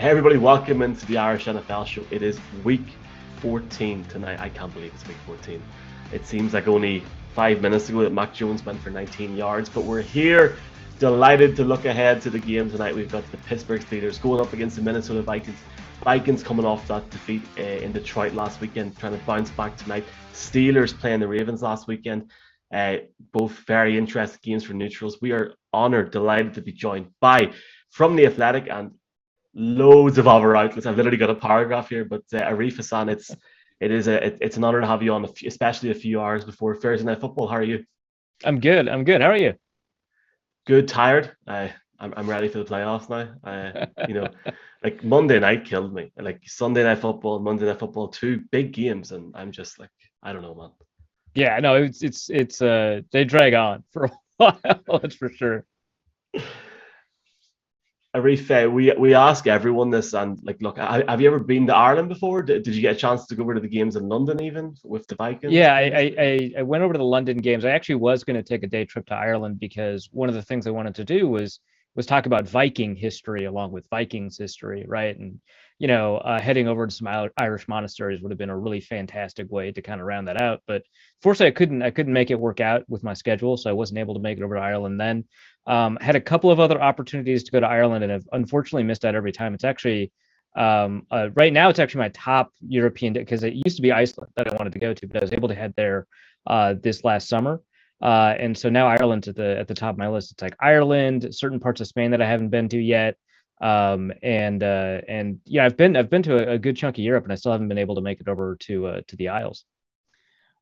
Hey everybody, welcome into the Irish NFL show. It is week 14 tonight. I can't believe it's week 14. It seems like only five minutes ago that Mac Jones went for 19 yards, but we're here, delighted to look ahead to the game tonight. We've got the Pittsburgh Steelers going up against the Minnesota Vikings. Vikings coming off that defeat uh, in Detroit last weekend, trying to bounce back tonight. Steelers playing the Ravens last weekend. Uh, both very interesting games for neutrals. We are honored, delighted to be joined by from the Athletic and loads of other outlets. I've literally got a paragraph here, but uh, Arif Hassan, it's it is a it, it's an honor to have you on, especially a few hours before Thursday night football. How are you? I'm good. I'm good. How are you? Good. Tired. I I'm, I'm ready for the playoffs now. Uh, you know, like Monday night killed me. Like Sunday night football, Monday night football, two big games, and I'm just like I don't know, man. Yeah, no, it's it's it's uh they drag on for a while. That's for sure. Arif, uh, we we ask everyone this, and like, look, have you ever been to Ireland before? Did, did you get a chance to go over to the games in London, even with the Vikings? Yeah, I I, I went over to the London games. I actually was going to take a day trip to Ireland because one of the things I wanted to do was was talk about Viking history along with Vikings history, right? And you know, uh, heading over to some Irish monasteries would have been a really fantastic way to kind of round that out. But fortunately, I couldn't I couldn't make it work out with my schedule, so I wasn't able to make it over to Ireland then. Um, had a couple of other opportunities to go to Ireland, and have unfortunately missed out every time. It's actually um, uh, right now it's actually my top European because it used to be Iceland that I wanted to go to, but I was able to head there uh, this last summer. Uh, and so now Ireland's at the at the top of my list. It's like Ireland, certain parts of Spain that I haven't been to yet, um, and uh, and yeah, I've been I've been to a, a, good chunk of Europe, and I still haven't been able to make it over to uh, to the Isles.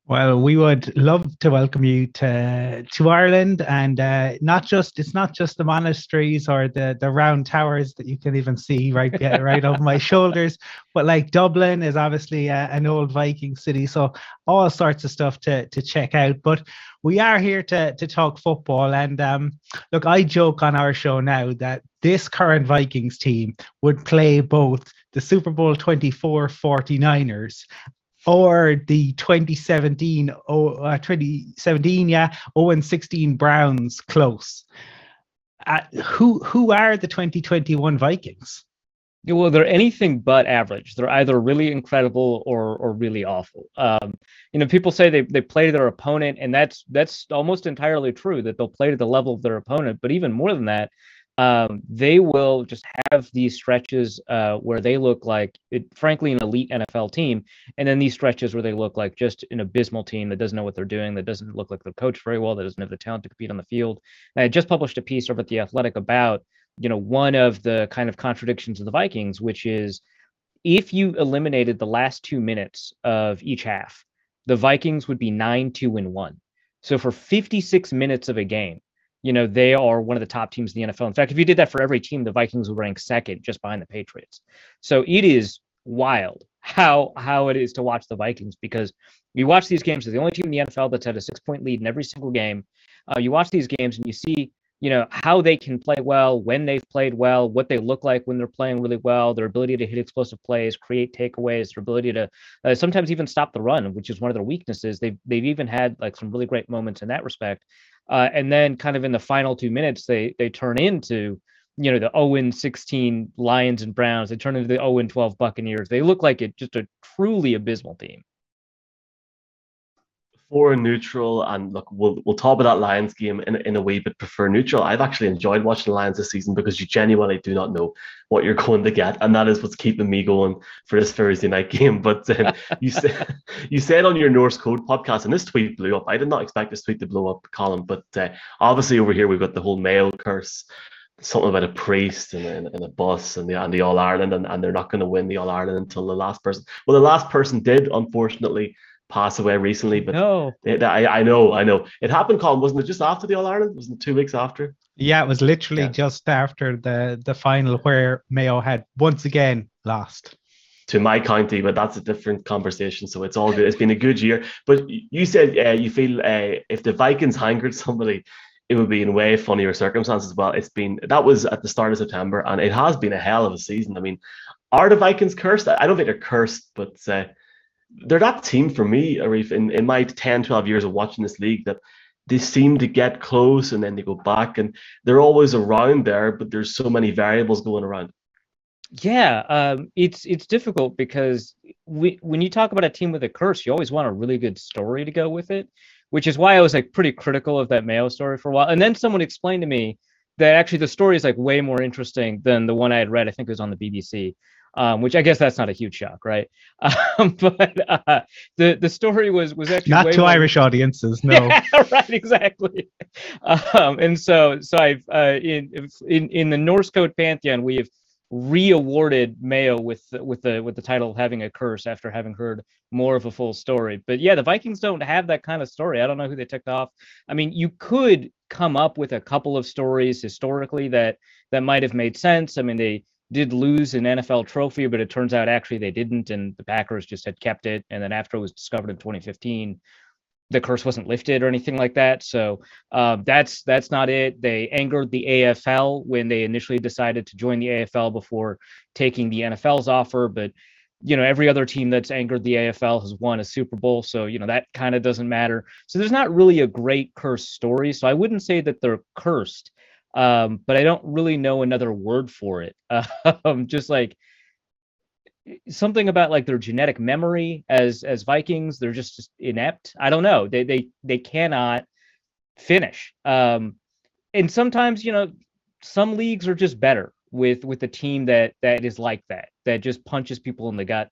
Well, we would love to welcome you to to Ireland, and uh, not just it's not just the monasteries or the the round towers that you can even see right right over my shoulders, but like Dublin is obviously uh, an old Viking city, so all sorts of stuff to to check out. But we are here to to talk football, and um, look, I joke on our show now that this current Vikings team would play both the Super Bowl 24 49ers or the 2017 oh, uh, 2017 yeah 0 and 16 Browns close. Uh, who who are the 2021 Vikings? Well, they're anything but average. They're either really incredible or or really awful. Um, you know, people say they, they play their opponent, and that's that's almost entirely true. That they'll play to the level of their opponent. But even more than that, um, they will just have these stretches uh, where they look like, it, frankly, an elite NFL team, and then these stretches where they look like just an abysmal team that doesn't know what they're doing, that doesn't look like they're coached very well, that doesn't have the talent to compete on the field. And I just published a piece over at the Athletic about, you know, one of the kind of contradictions of the Vikings, which is if you eliminated the last two minutes of each half, the Vikings would be nine two and one. So for 56 minutes of a game, you know, they are one of the top teams in the NFL. In fact, if you did that for every team, the Vikings would rank second just behind the Patriots. So it is wild how how it is to watch the Vikings because you watch these games. They're the only team in the NFL that's had a six point lead in every single game. Uh, you watch these games and you see, you know, how they can play well, when they've played well, what they look like when they're playing really well, their ability to hit explosive plays, create takeaways, their ability to uh, sometimes even stop the run, which is one of their weaknesses. They've they've even had like some really great moments in that respect. Uh, and then kind of in the final two minutes, they they turn into you know the 0 16 Lions and Browns. They turn into the 0 12 Buccaneers. They look like it just a truly abysmal team for neutral, and look, we'll we'll talk about that Lions game in, in a way, but prefer neutral. I've actually enjoyed watching the Lions this season because you genuinely do not know what you're going to get, and that is what's keeping me going for this Thursday night game. But um, you said you said on your Norse Code podcast, and this tweet blew up. I did not expect this tweet to blow up, Colin, but uh, obviously over here we've got the whole Mayo curse something about a priest and, and, and, a bus and the and the All Ireland and, and they're not going to win the All Ireland until the last person. Well, the last person did, unfortunately, pass away recently. But no, it, I, I know, I know. It happened, Colin, wasn't it just after the All Ireland? Wasn't it two weeks after? Yeah, it was literally yeah. just after the the final where Mayo had once again lost to my county, but that's a different conversation. So it's all good. It's been a good year. But you said uh, you feel uh, if the Vikings hankered somebody, it would be in way funnier circumstances. Well, it's been that was at the start of September, and it has been a hell of a season. I mean, are the Vikings cursed? I don't think they're cursed, but uh, they're that team for me, Arif, in, in my 10, 12 years of watching this league that they seem to get close and then they go back and they're always around there, but there's so many variables going around. Yeah, um, it's it's difficult because we, when you talk about a team with a curse, you always want a really good story to go with it, which is why I was like pretty critical of that Mayo story for a while. And then someone explained to me that actually the story is like way more interesting than the one I had read. I think it was on the BBC, um, which I guess that's not a huge shock, right? Um, but uh, the the story was was actually not to more... Irish audiences, no. Yeah, right, exactly. Um, and so so I've uh, in in in the Norse code pantheon we have re-awarded Mayo with with the with the title of having a curse after having heard more of a full story. But yeah, the Vikings don't have that kind of story. I don't know who they ticked off. I mean, you could come up with a couple of stories historically that that might have made sense. I mean, they did lose an NFL trophy, but it turns out actually they didn't, and the Packers just had kept it. And then after it was discovered in 2015, the curse wasn't lifted or anything like that. So uh, that's that's not it. They angered the AFL when they initially decided to join the AFL before taking the NFL's offer, but you know every other team that's angered the AFL has won a Super Bowl, so you know that kind of doesn't matter. So there's not really a great curse story. So I wouldn't say that they're cursed, um, but I don't really know another word for it. Um, just like something about like their genetic memory as as Vikings, they're just, just inept. I don't know. They they they cannot finish. Um, and sometimes you know some leagues are just better with with a team that that is like that that just punches people in the gut,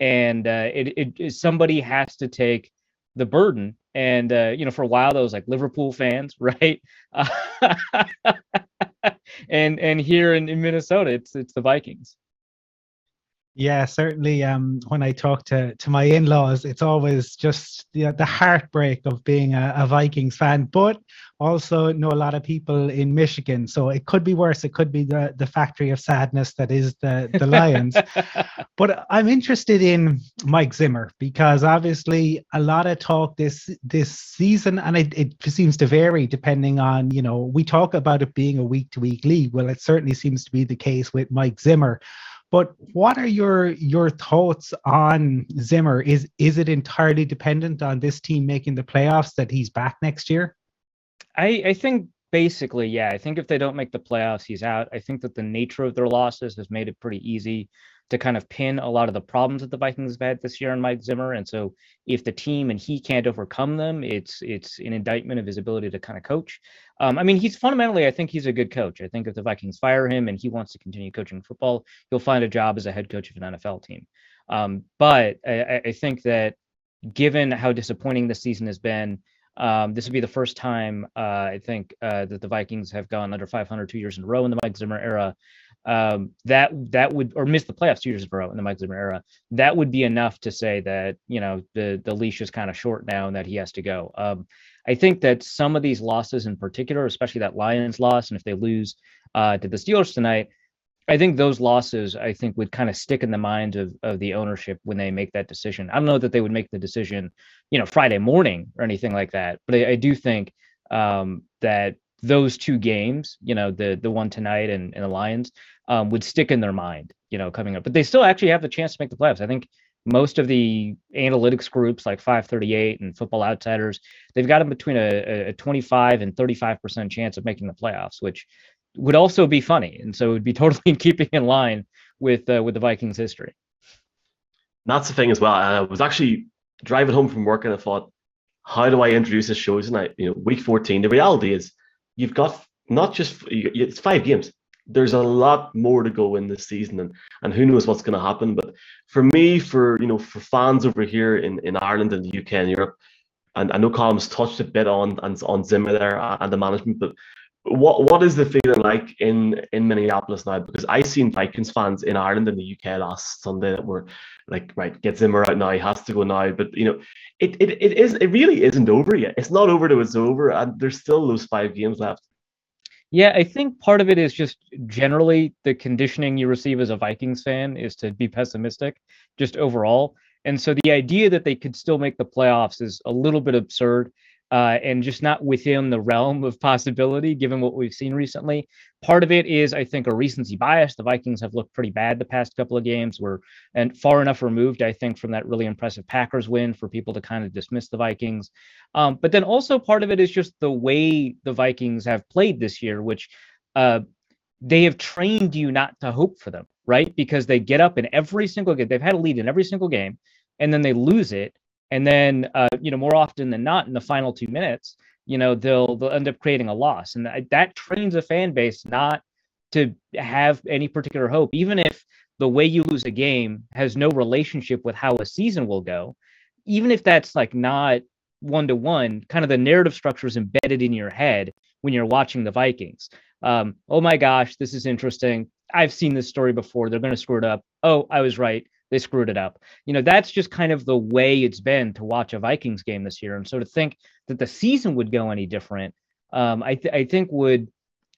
and uh, it, it somebody has to take the burden. And uh, you know, for a while, those like Liverpool fans, right? and and here in, in Minnesota, it's it's the Vikings. Yeah, certainly. Um, when I talk to, to my in laws, it's always just the, the heartbreak of being a, a, Vikings fan, but also know a lot of people in Michigan. So it could be worse. It could be the, the factory of sadness that is the, the Lions. but I'm interested in Mike Zimmer because obviously a lot of talk this this season, and it, it seems to vary depending on, you know, we talk about it being a week to week league. Well, it certainly seems to be the case with Mike Zimmer. But what are your your thoughts on Zimmer? Is is it entirely dependent on this team making the playoffs that he's back next year? I, I think basically, yeah. I think if they don't make the playoffs, he's out. I think that the nature of their losses has made it pretty easy to kind of pin a lot of the problems that the Vikings have had this year on Mike Zimmer. And so if the team and he can't overcome them, it's it's an indictment of his ability to kind of coach. Um, I mean, he's fundamentally, I think he's a good coach. I think if the Vikings fire him and he wants to continue coaching football, he'll find a job as a head coach of an NFL team. Um, but I, I, think that given how disappointing the season has been, um, this would be the first time uh, I think uh, that the Vikings have gone under 500 two years in a row in the Mike Zimmer era um, that that would or miss the playoffs two years in a row in the Mike Zimmer era. That would be enough to say that you know the the leash is kind of short now and that he has to go. Um, I think that some of these losses in particular, especially that Lions loss, and if they lose uh, to the Steelers tonight, I think those losses I think would kind of stick in the mind of of the ownership when they make that decision. I don't know that they would make the decision, you know, Friday morning or anything like that, but I, I do think um, that those two games, you know, the the one tonight and, and the Lions, um, would stick in their mind, you know, coming up. But they still actually have the chance to make the playoffs. I think most of the analytics groups like 538 and Football Outsiders, they've got them between a, a 25 and 35 percent chance of making the playoffs, which would also be funny, and so it would be totally in keeping in line with uh, with the Vikings' history. That's the thing as well. I was actually driving home from work and I thought, how do I introduce this show tonight? You know, week 14. The reality is, you've got not just it's five games. There's a lot more to go in this season and, and who knows what's going to happen. But for me for you know for fans over here in, in ireland and the uk and europe and i know Colm's touched a bit on, on on zimmer there and the management but what what is the feeling like in in minneapolis now? Because i seen vikings fans in ireland and the uk last sunday that were like right get zimmer out now he has to go now. But you know it, it it is it really isn't over yet. It's not over till it's over and there's still those five games left. Yeah, I think part of it is just generally the conditioning you receive as a Vikings fan is to be pessimistic, just overall. And so the idea that they could still make the playoffs is a little bit absurd uh, and just not within the realm of possibility given what we've seen recently. Part of it is, I think, a recency bias. The Vikings have looked pretty bad the past couple of games. We're and far enough removed, I think, from that really impressive Packers win for people to kind of dismiss the Vikings. Um, but then also part of it is just the way the Vikings have played this year, which uh, they have trained you not to hope for them. right? Because they get up in every single game. They've had a lead in every single game, and then they lose it. And then, uh, you know, more often than not, in the final two minutes, you know, they'll they'll end up creating a loss, and that, that trains a fan base not to have any particular hope, even if the way you lose a game has no relationship with how a season will go. Even if that's like not one to one, kind of the narrative structure is embedded in your head when you're watching the Vikings. Um, oh my gosh, this is interesting. I've seen this story before. They're going to screw it up. Oh, I was right. They screwed it up. You know, that's just kind of the way it's been to watch a Vikings game this year. And so to think that the season would go any different, um, I, th- I think would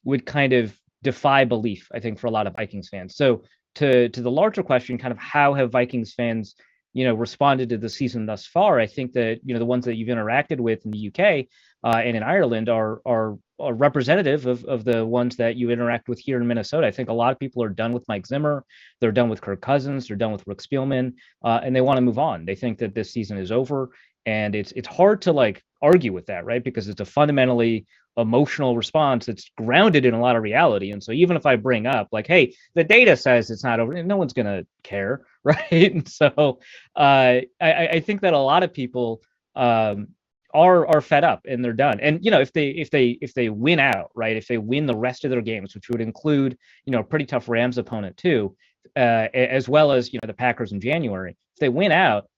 would kind of defy belief. I think for a lot of Vikings fans. So to to the larger question, kind of how have Vikings fans you know responded to the season thus far? I think that you know the ones that you've interacted with in the UK uh, and in Ireland are are a representative of, of the ones that you interact with here in Minnesota. I think a lot of people are done with Mike Zimmer. They're done with Kirk Cousins. They're done with Rick Spielman, uh, and they want to move on. They think that this season is over, and it's it's hard to like argue with that, right? Because it's a fundamentally emotional response that's grounded in a lot of reality. And so even if I bring up like, hey, the data says it's not over, no one's gonna care, right? And so uh, I, I think that a lot of people um, are are fed up and they're done. And you know, if they if they if they win out, right, if they win the rest of their games, which would include you know a pretty tough Rams opponent too, uh, as well as you know the Packers in January, if they win out,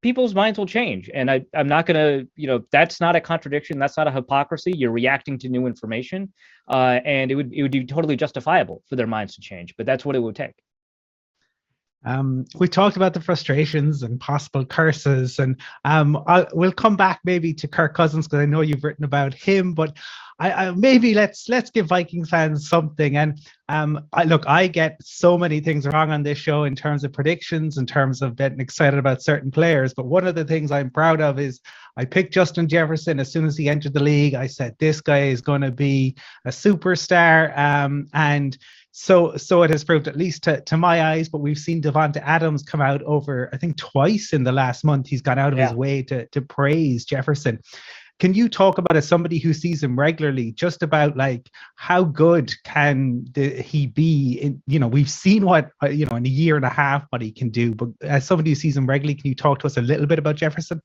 people's minds will change. And I I'm not gonna you know that's not a contradiction, that's not a hypocrisy. You're reacting to new information, uh, and it would it would be totally justifiable for their minds to change. But that's what it would take. Um, we talked about the frustrations and possible curses, and um, we'll come back maybe to Kirk Cousins because I know you've written about him. But I, I, maybe let's let's give Viking fans something. And um, I, look, I get so many things wrong on this show in terms of predictions, in terms of getting excited about certain players. But one of the things I'm proud of is I picked Justin Jefferson as soon as he entered the league. I said this guy is going to be a superstar, um, and so so it has proved at least to, to my eyes but we've seen davante adams come out over i think twice in the last month. He's gone out of yeah. his way to to praise jefferson. Can you talk about as somebody who sees him regularly just about like how good can the, he be in you know we've seen what uh, you know in a year and a half what he can do but as somebody who sees him regularly can you talk to us a little bit about jefferson?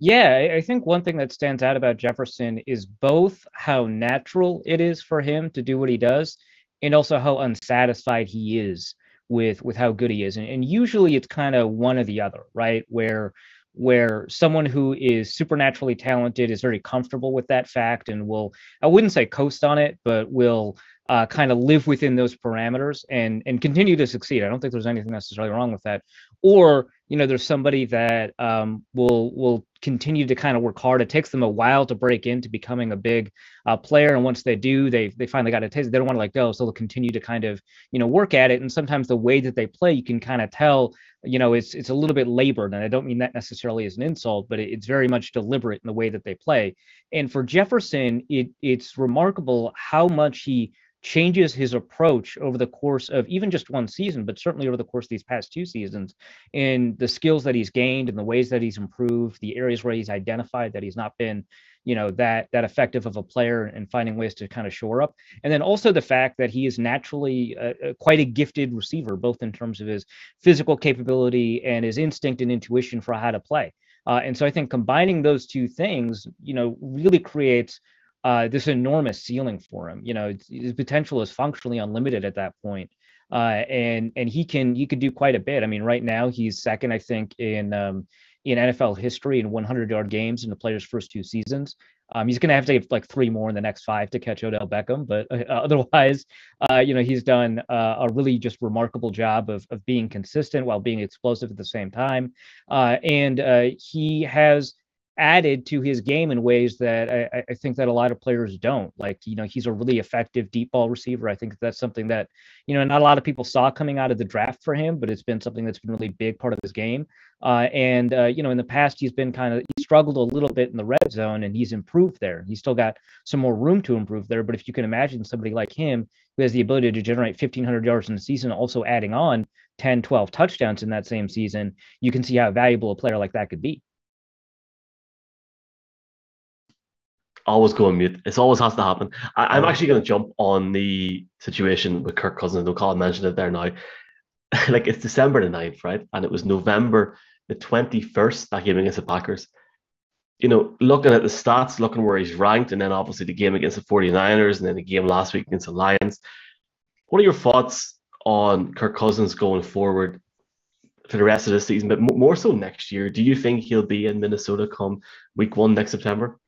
Yeah, I think one thing that stands out about Jefferson is both how natural it is for him to do what he does and also how unsatisfied he is with with how good he is and, and usually it's kind of one or the other right where where someone who is supernaturally talented is very comfortable with that fact and will i wouldn't say coast on it but will uh, kind of live within those parameters and and continue to succeed. I don't think there's anything necessarily wrong with that. Or you know, there's somebody that um, will will continue to kind of work hard. It takes them a while to break into becoming a big uh, player, and once they do, they they finally got a taste. They don't want to let go, so they'll continue to kind of you know work at it. And sometimes the way that they play, you can kind of tell you know it's it's a little bit labored and i don't mean that necessarily as an insult but it's very much deliberate in the way that they play and for jefferson it it's remarkable how much he changes his approach over the course of even just one season, but certainly over the course of these past two seasons, in the skills that he's gained and the ways that he's improved, the areas where he's identified that he's not been, you know, that that effective of a player and finding ways to kind of shore up, and then also the fact that he is naturally quite a gifted receiver, both in terms of his physical capability and his instinct and intuition for how to play. Uh, and so I think combining those two things, you know, really creates uh, this enormous ceiling for him. You know, his potential is functionally unlimited at that point. Uh, and and he can he could do quite a bit. I mean, right now he's second, I think, in um, in NFL history in 100 yard games in the player's first two seasons. Um, he's going to have to get like three more in the next five to catch Odell Beckham, but uh, otherwise, uh, you know, he's done uh, a really just remarkable job of of being consistent while being explosive at the same time, uh, and uh, he has added to his game in ways that I, I, think that a lot of players don't. Like, you know, he's a really effective deep ball receiver. I think that's something that, you know, not a lot of people saw coming out of the draft for him, but it's been something that's been really big part of his game. Uh, and uh, you know, in the past, he's been kind of he struggled a little bit in the red zone, and he's improved there. He's still got some more room to improve there. But if you can imagine somebody like him who has the ability to generate 1,500 yards in a season, also adding on 10, 12 touchdowns in that same season, you can see how valuable a player like that could be. Always going mute. It always has to happen. I, am actually going to jump on the situation with Kirk Cousins. No, Colin mentioned it there now. like it's December the 9th, right? And it was November the 21st that game against the Packers. You know, looking at the stats, looking where he's ranked, and then obviously the game against the 49ers and then the game last week against the Lions. What are your thoughts on Kirk Cousins going forward for the rest of the season, but more so next year? Do you think he'll be in Minnesota come week one next September?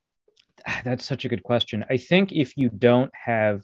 That's such a good question. I think if you don't have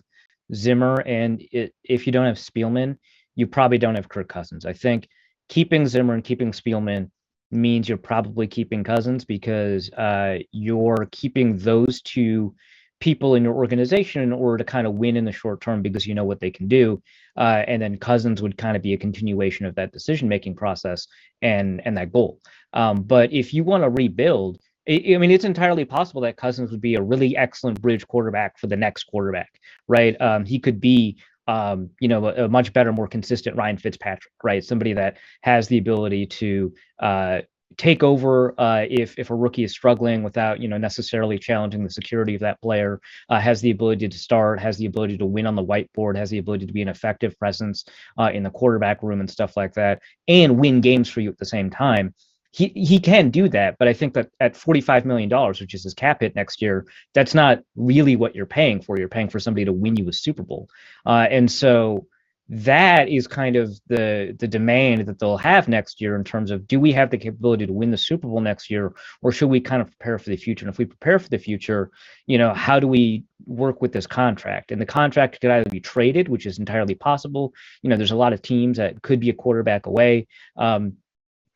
Zimmer and it, if you don't have Spielman, you probably don't have Kirk Cousins. I think keeping Zimmer and keeping Spielman means you're probably keeping Cousins because uh, you're keeping those two people in your organization in order to kind of win in the short term because you know what they can do. Uh, and then Cousins would kind of be a continuation of that decision making process and and that goal. Um, but if you want to rebuild, I mean, it's entirely possible that Cousins would be a really excellent bridge quarterback for the next quarterback, right? Um, he could be, um, you know, a, a, much better, more consistent Ryan Fitzpatrick, right? Somebody that has the ability to uh, take over uh, if if a rookie is struggling without you know necessarily challenging the security of that player. Uh, has the ability to start, has the ability to win on the whiteboard, has the ability to be an effective presence uh, in the quarterback room and stuff like that, and win games for you at the same time he he can do that, but I think that at forty five million dollars, which is his cap hit next year, that's not really what you're paying for. You're paying for somebody to win you a Super Bowl, uh, and so that is kind of the the demand that they'll have next year in terms of do we have the capability to win the Super Bowl next year, or should we kind of prepare for the future? And if we prepare for the future, you know, how do we work with this contract? And the contract could either be traded, which is entirely possible. You know, there's a lot of teams that could be a quarterback away. Um,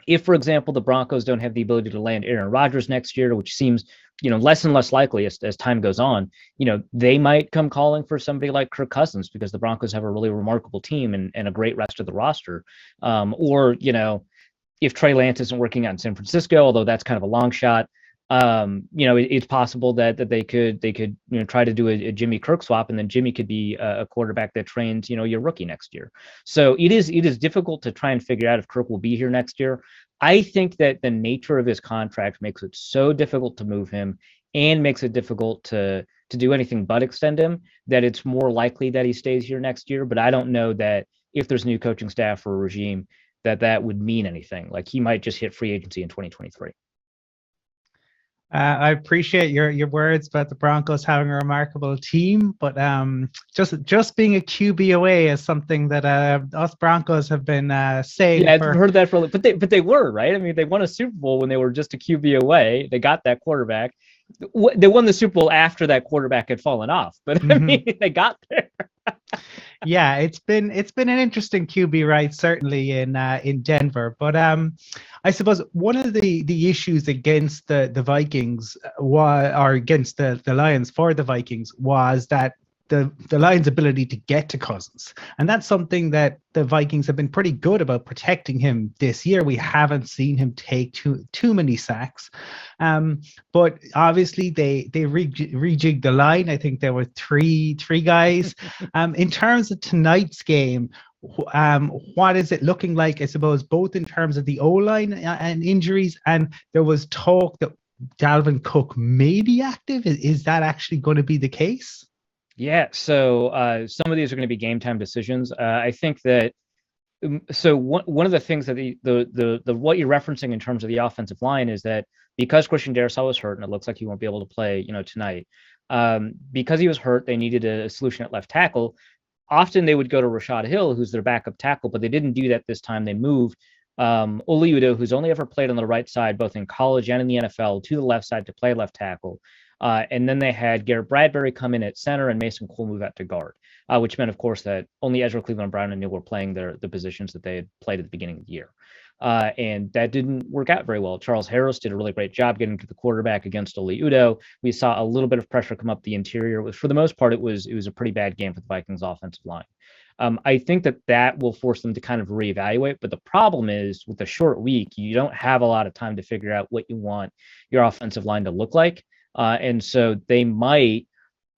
if, for example, the Broncos don't have the ability to land Aaron Rodgers next year, which seems you know less and less likely as, as time goes on, you know they might come calling for somebody like Kirk Cousins because the Broncos have a really remarkable team and, and a great rest of the roster. Um, or you know if Trey Lance isn't working out in San Francisco, although that's kind of a long shot, um, you know, it, it's possible that that they could they could you know try to do a, a Jimmy Kirk swap, and then Jimmy could be a, a, quarterback that trains you know your rookie next year. So it is it is difficult to try and figure out if Kirk will be here next year. I think that the nature of his contract makes it so difficult to move him, and makes it difficult to to do anything but extend him. That it's more likely that he stays here next year. But I don't know that if there's new coaching staff or a regime that that would mean anything. Like he might just hit free agency in 2023. Uh, I appreciate your your words about the Broncos having a remarkable team, but um, just just being a QB away is something that uh, us Broncos have been uh, saying. Yeah, for... I've heard that for, but they but they were right. I mean, they won a Super Bowl when they were just a QB away. They got that quarterback. They won the Super Bowl after that quarterback had fallen off, but mm-hmm. I mean, they got there. yeah, it's been it's been an interesting QB ride certainly in uh, in Denver, but um, I suppose one of the the issues against the the Vikings was or against the the Lions for the Vikings was that the, the Lions' ability to get to Cousins. And that's something that the Vikings have been pretty good about protecting him this year. We haven't seen him take too too many sacks. Um, but obviously they they rejigged the line. I think there were three three guys. Um, in terms of tonight's game, um, what is it looking like? I suppose both in terms of the O line and injuries, and there was talk that Dalvin Cook may be active. Is, is that actually going to be the case? Yeah, so uh, some of these are going to be game time decisions. Uh, I think that um, so one one of the things that the, the the the what you're referencing in terms of the offensive line is that because Christian Darrisaw was hurt and it looks like he won't be able to play, you know, tonight. Um, because he was hurt, they needed a solution at left tackle. Often they would go to Rashad Hill, who's their backup tackle, but they didn't do that this time. They moved um, Oli Udoh, who's only ever played on the right side, both in college and in the NFL, to the left side to play left tackle. Uh, and then they had Garrett Bradbury come in at center and Mason Cole move out to guard, uh, which meant, of course, that only Ezra Cleveland Brian O'Neill were playing their the positions that they had played at the beginning of the year. Uh, and that didn't work out very well. Charles Harris did a really great job getting to the quarterback against Oli Udoh. We saw a little bit of pressure come up the interior. For the most part, it was it was a pretty bad game for the Vikings offensive line. Um, I think that that will force them to kind of reevaluate. But the problem is with a short week, you don't have a lot of time to figure out what you want your offensive line to look like. Uh, and so they might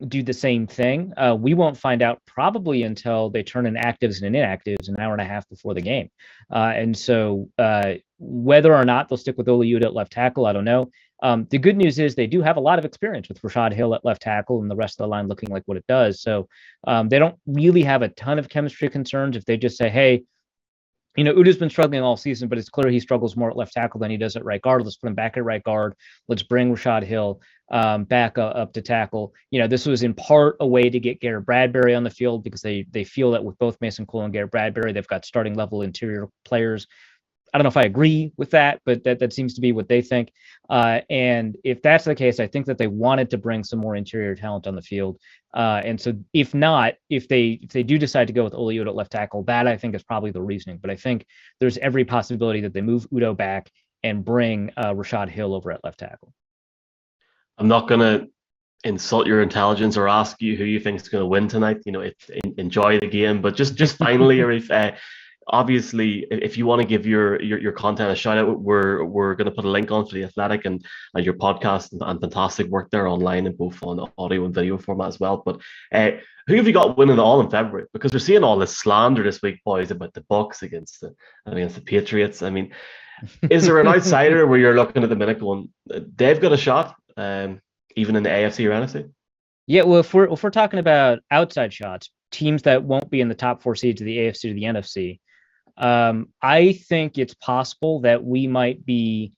do the same thing. Uh, we won't find out probably until they turn in actives and inactives an hour and a half before the game. Uh, and so uh, whether or not they'll stick with Oli Udoh at left tackle, I don't know. Um, the good news is they do have a lot of experience with Rashad Hill at left tackle and the rest of the line looking like what it does. So um, they don't really have a ton of chemistry concerns if they just say, hey, you know, Udoh's been struggling all season, but it's clear he struggles more at left tackle than he does at right guard. Let's put him back at right guard. Let's bring Rashad Hill um, back uh, up to tackle. You know, this was in part a way to get Garrett Bradbury on the field because they they feel that with both Mason Cole and Garrett Bradbury, they've got starting level interior players I don't know if I agree with that, but that, that seems to be what they think. Uh, and if that's the case, I think that they wanted to bring some more interior talent on the field. Uh, and so if not, if they if they do decide to go with Oli Udoh at left tackle, that I think is probably the reasoning. But I think there's every possibility that they move Udoh back and bring uh, Rashad Hill over at left tackle. I'm not gonna insult your intelligence or ask you who you think is going to win tonight. You know, it, enjoy the game, but just just finally, if uh, obviously if you want to give your, your your content a shout out we're we're going to put a link on for the athletic and, and your podcast and, and fantastic work there online and both on audio and video format as well. But uh, who have you got winning all in february? Because we're seeing all this slander this week boys about the bucks against the against the patriots. I mean is there an outsider where you're looking at the minute going they've got a shot um, even in the afc or nfc yeah well if we're if we're talking about outside shots teams that won't be in the top four seeds of the afc or the nfc um, I think it's possible that we might be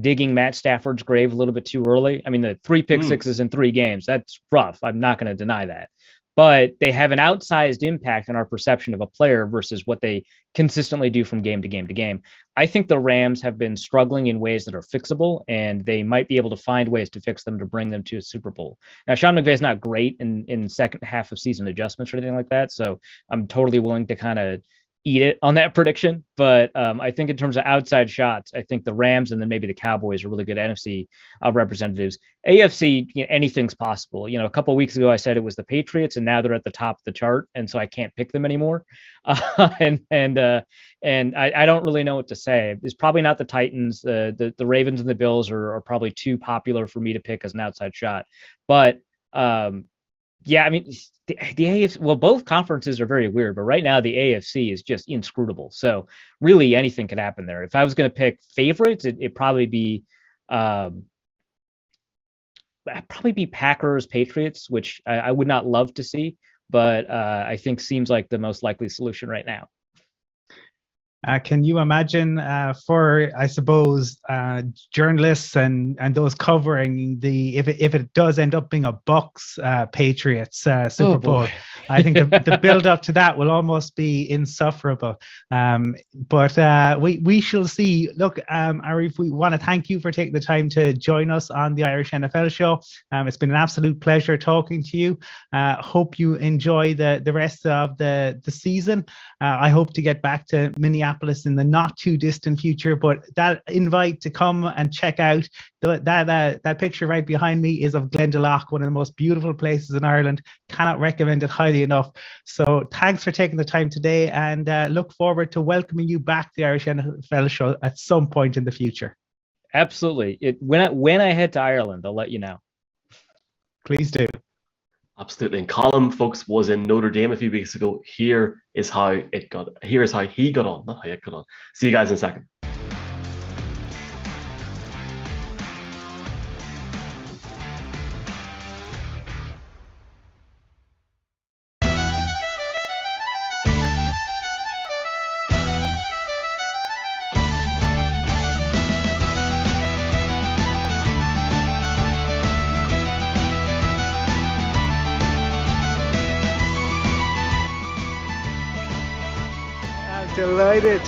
digging Matt Stafford's grave a little bit too early. I mean, the three pick mm. sixes in three games, that's rough. I'm not going to deny that. But they have an outsized impact on our perception of a player versus what they consistently do from game to game to game. I think the Rams have been struggling in ways that are fixable, and they might be able to find ways to fix them to bring them to a Super Bowl. Now, Sean McVay is not great in in second half of season adjustments or anything like that, so I'm totally willing to kind of eat it on that prediction. But um, I think in terms of outside shots, I think the Rams and then maybe the Cowboys are really good NFC uh, representatives. AFC, you know, anything's possible. You know, a couple weeks ago I said it was the Patriots, and now they're at the top of the chart, and so I can't pick them anymore. Uh, and and uh, and I, I, don't really know what to say. It's probably not the Titans. Uh, the the Ravens and the Bills are, are probably too popular for me to pick as an outside shot. But um, yeah, I mean, the, the AFC, well, both conferences are very weird, but right now the AFC is just inscrutable. So really anything could happen there. If I was going to pick favorites, it, would probably be, um, probably be Packers, Patriots, which I, I, would not love to see, but uh, I think seems like the most likely solution right now. Uh, can you imagine uh, for, I suppose, uh, journalists and, and those covering the if it, if it does end up being a Bucks uh, Patriots uh, Super oh, Bowl, I think the, the build up to that will almost be insufferable. Um, but uh, we we shall see. Look, um, Arif, we want to thank you for taking the time to join us on the Irish NFL Show. Um, it's been an absolute pleasure talking to you. hope you enjoy the the rest of the the season. I hope to get back to Minneapolis Minneapolis in the not too distant future. But that invite to come and check out the, that uh, that picture right behind me is of Glendalough, one of the most beautiful places in Ireland. Cannot recommend it highly enough. So thanks for taking the time today, and uh, look forward to welcoming you back to the Irish NFL show at some point in the future. Absolutely. It, when I, when I head to Ireland, I'll let you know. Please do. Absolutely. And Colin, folks, was in Notre Dame a few weeks ago. Here is how it got. Here is how he got on, not how it got on. See you guys in a second.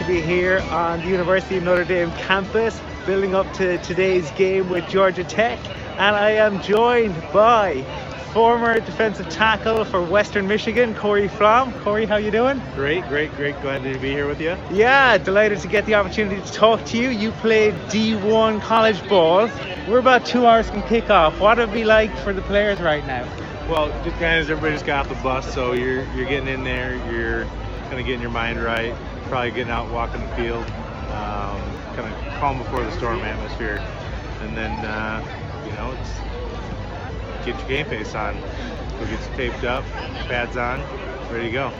Be here on the University of Notre Dame campus, building up to today's game with Georgia Tech. And I am joined by former defensive tackle for Western Michigan, Corey Flom. Corey, how you doing? Great, great, great. Glad to be here with you. Yeah, delighted to get the opportunity to talk to you. You played D1 college ball. We're about two hours from kickoff. What would it be like for the players right now? Well, just kind of everybody just got off the bus, so you're you're getting in there. You're kind of getting your mind right probably getting out, walking the field, um, kind of calm before the storm atmosphere, and then uh, you know it's get your game face on, go get taped up, pads on, ready to go.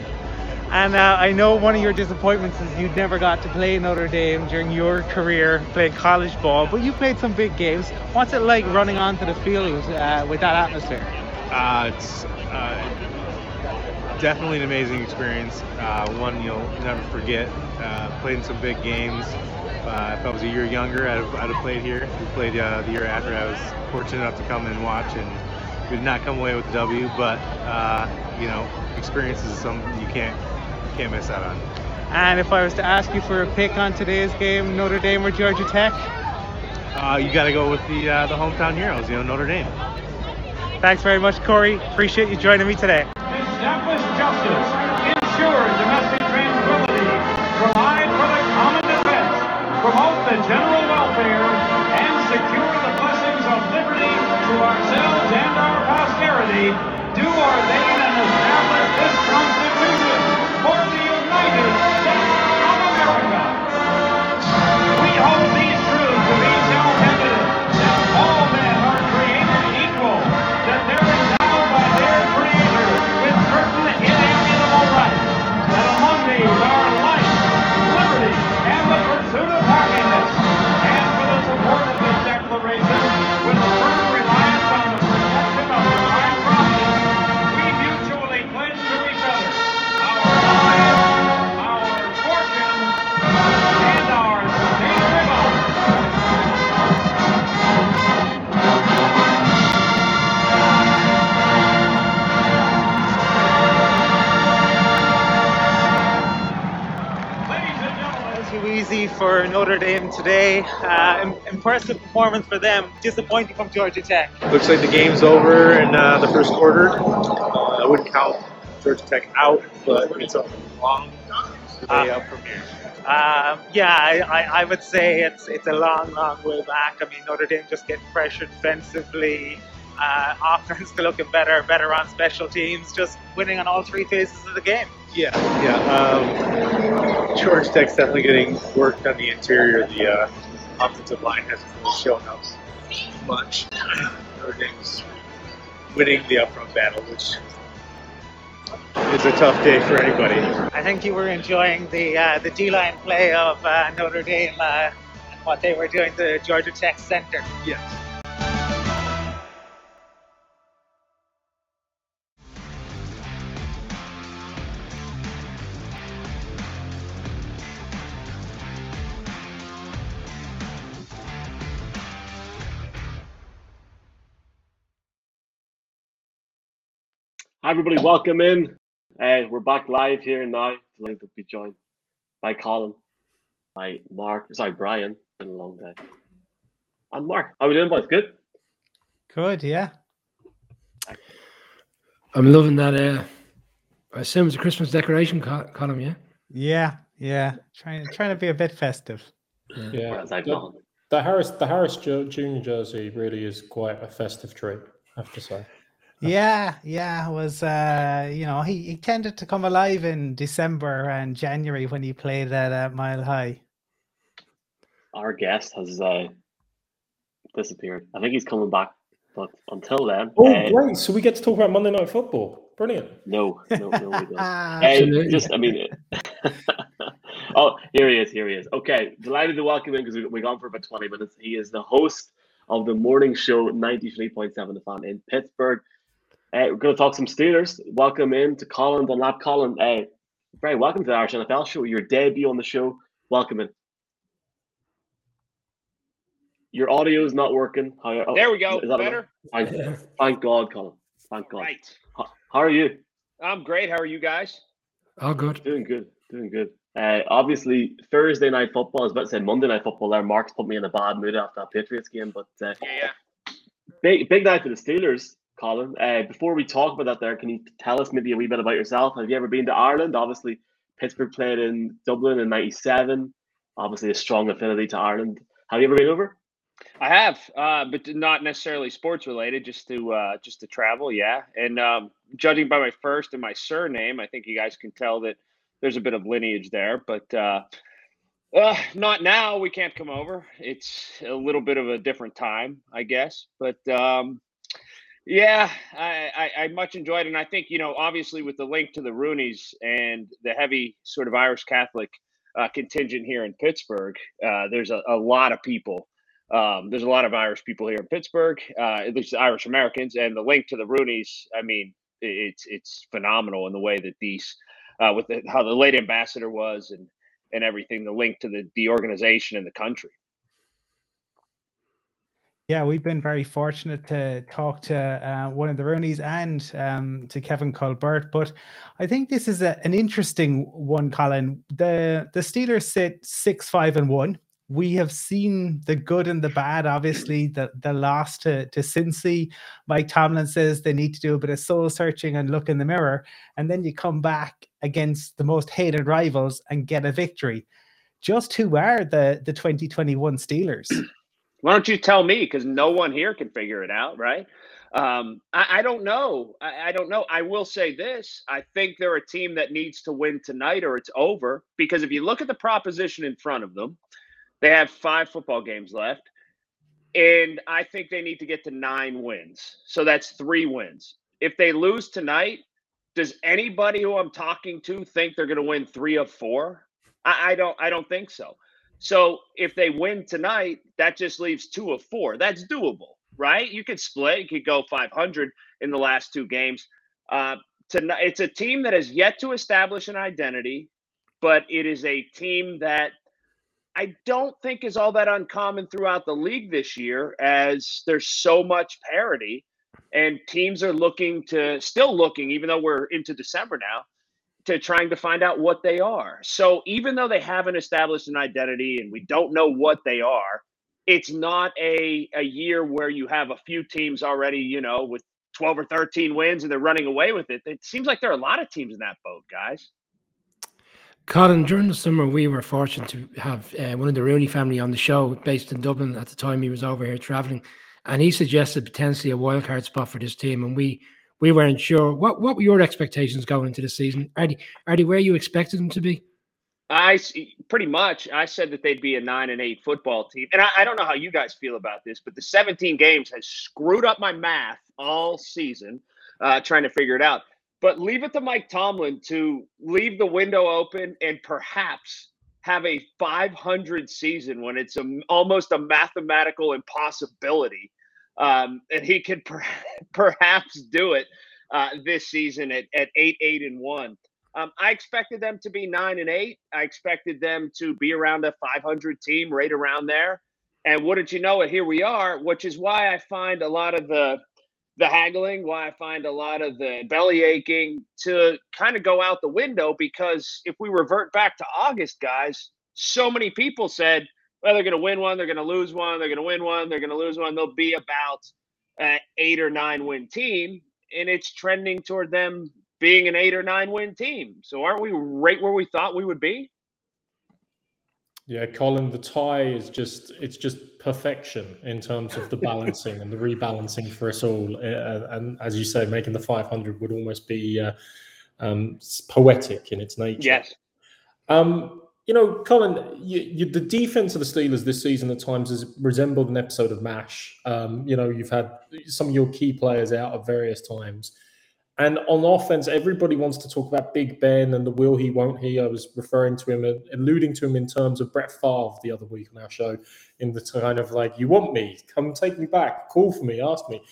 And uh, I know one of your disappointments is you never got to play Notre Dame during your career playing college ball, but you played some big games. What's it like running onto the field uh, with that atmosphere? Uh, it's uh, definitely an amazing experience. Uh, one you'll never forget. Uh, played in some big games. Uh, if I was a year younger, I'd have, I'd have played here. We played uh, the year after. I was fortunate enough to come and watch, and we did not come away with the W. But uh, you know, experience is something you can't can't miss out on. And if I was to ask you for a pick on today's game, Notre Dame or Georgia Tech? Uh, you got to go with the uh, the hometown heroes, you know, Notre Dame. Thanks very much, Corey. Appreciate you joining me today. Establish justice, domestic tranquility, provide for the common defense, promote the general welfare, and secure the blessings of liberty to ourselves and our posterity. Do and establish this Notre Dame today. Uh, impressive performance for them. Disappointing from Georgia Tech. Looks like the game's over in uh, the first quarter. Uh, I wouldn't count Georgia Tech out, but it's a long way up from here. Um, yeah, I, I, I would say it's it's a long, long way back. I mean, Notre Dame just getting pressured defensively. Uh, offense to looking better, better on special teams, just winning on all three phases of the game. Yeah, yeah. Um, Georgia Tech's definitely getting worked on the interior. The uh, offensive line hasn't really shown up much. Notre Dame's winning the upfront battle, which is a tough day for anybody. I think you were enjoying the uh, the D line play of uh, Notre Dame uh, and what they were doing to Georgia Tech center. Yes. Hi, everybody. Welcome in. Uh, we're back live here now. Delighted to be joined by Colin, by Mark, sorry, Brian. Been a long day. And Mark. How are we doing, boys? Good? Good, yeah. I'm loving that. Uh, I assume it's a Christmas decoration co- column, yeah. Yeah, yeah. Trying trying to be a bit festive. Yeah, Whereas I've the, the Harris the Harris Junior jersey really is quite a festive trait, I have to say. Yeah, yeah. It was uh, you know, he, he tended to come alive in December and January when he played at uh, Mile High. Our guest has uh, disappeared. I think he's coming back, but until then, Oh, uh, great! So we get to talk about Monday Night Football. Brilliant. no, no, no, we don't. Hey, Absolutely. just, I mean, oh, here he is. Here he is. Okay, delighted to welcome him because we, we gone for about 20 minutes. He is the host of the morning show 93.7 The Fan in Pittsburgh. Uh, we're going to talk some Steelers. Welcome in to Colin Dunlap. Colin, uh, very welcome to the Irish NFL show. Your debut on the show. Welcome in. Your audio is not working. How, oh, There we go. is that Better? Thank, thank God, Colin. Thank God. Right. How, how are you? I'm great. How are you guys? All good. Doing good, doing good. Uh, obviously, Thursday night football. I was about to say Monday night football. There, Mark's put me in a bad mood after that Patriots game. But uh, Yeah, yeah. big, big night for the Steelers, Colin. Uh, before we talk about that, there, can you tell us maybe a wee bit about yourself? Have you ever been to Ireland? Obviously, Pittsburgh played in Dublin in '97. Obviously, a strong affinity to Ireland. Have you ever been over? I have, uh, but not necessarily sports related. Just to uh, just to travel, yeah. And um, judging by my first and my surname, I think you guys can tell that there's a bit of lineage there. But uh, uh, not now. We can't come over. It's a little bit of a different time, I guess. But um, Yeah, I, I, I much enjoyed it. And I think, you know, obviously with the link to the Rooneys and the heavy sort of Irish Catholic uh, contingent here in Pittsburgh, uh, there's a, a lot of people. Um, there's a lot of Irish people here in Pittsburgh, uh, at least Irish Americans. And the link to the Rooneys, I mean, it's it's phenomenal in the way that these, uh, with the, how the late ambassador was and, and everything, the link to the, the organization and the country. Yeah, we've been very fortunate to talk to uh, one of the Rooneys and um, to Kevin Colbert. But I think this is a, an interesting one, Colin. The the Steelers sit six, five, and one. We have seen the good and the bad. Obviously, the the loss to to Cincy. Mike Tomlin says they need to do a bit of soul searching and look in the mirror, and then you come back against the most hated rivals and get a victory. Just who are the the 2021 Steelers? Why don't you tell me? Because no one here can figure it out, right? Um, I, I, don't know. I, I, don't know. I will say this: I think they're a team that needs to win tonight, or it's over. Because if you look at the proposition in front of them, they have five football games left, and I think they need to get to nine wins. So that's three wins. If they lose tonight, does anybody who I'm talking to think they're going to win three of four? I, I don't. I don't think so. So if they win tonight, that just leaves two of four. That's doable, right? You could split. You could go 500 in the last two games. Uh, tonight, it's a team that has yet to establish an identity, but it is a team that I don't think is all that uncommon throughout the league this year, as there's so much parity, and teams are looking to still looking, even though we're into December now to trying to find out what they are. So even though they haven't established an identity and we don't know what they are, it's not a a year where you have a few teams already, you know, with 12 or 13 wins and they're running away with it. It seems like there are a lot of teams in that boat, guys. Colin, during the summer, we were fortunate to have uh, one of the Rooney family on the show based in Dublin at the time he was over here traveling. And he suggested potentially a wildcard spot for this team. And we we weren't sure. What what were your expectations going into the season? Are they where you expected them to be? I pretty much I said that they'd be a nine and eight football team, and I, I, don't know how you guys feel about this, but the 17 games has screwed up my math all season, uh, trying to figure it out. But leave it to Mike Tomlin to leave the window open and perhaps have a 500 season when it's a, almost a mathematical impossibility um, and he could per- perhaps do it uh, this season at, at eight, eight, and one. Um, I expected them to be nine and eight. I expected them to be around a 500 team, right around there. And wouldn't you know it, here we are, which is why I find a lot of the the haggling, why I find a lot of the belly aching to kind of go out the window. Because if we revert back to August, guys, so many people said well, they're going to win one, they're going to lose one, they're going to win one, they're going to lose one. They'll be about an eight or nine win team, and it's trending toward them being an eight or nine win team. So aren't we right where we thought we would be? Yeah, Colin, the tie is just it's just perfection in terms of the balancing and the rebalancing for us all. Uh, and as you say, making the 500 would almost be uh, um, poetic in its nature. Yes. Um, you know, Colin, you, you, the defense of the Steelers this season at times has resembled an episode of MASH. Um, you know, you've had some of your key players out at various times. And on offense, everybody wants to talk about Big Ben and the will he, won't he. I was referring to him, alluding to him in terms of Brett Favre the other week on our show, in the kind of like, you want me, come take me back, call for me, ask me.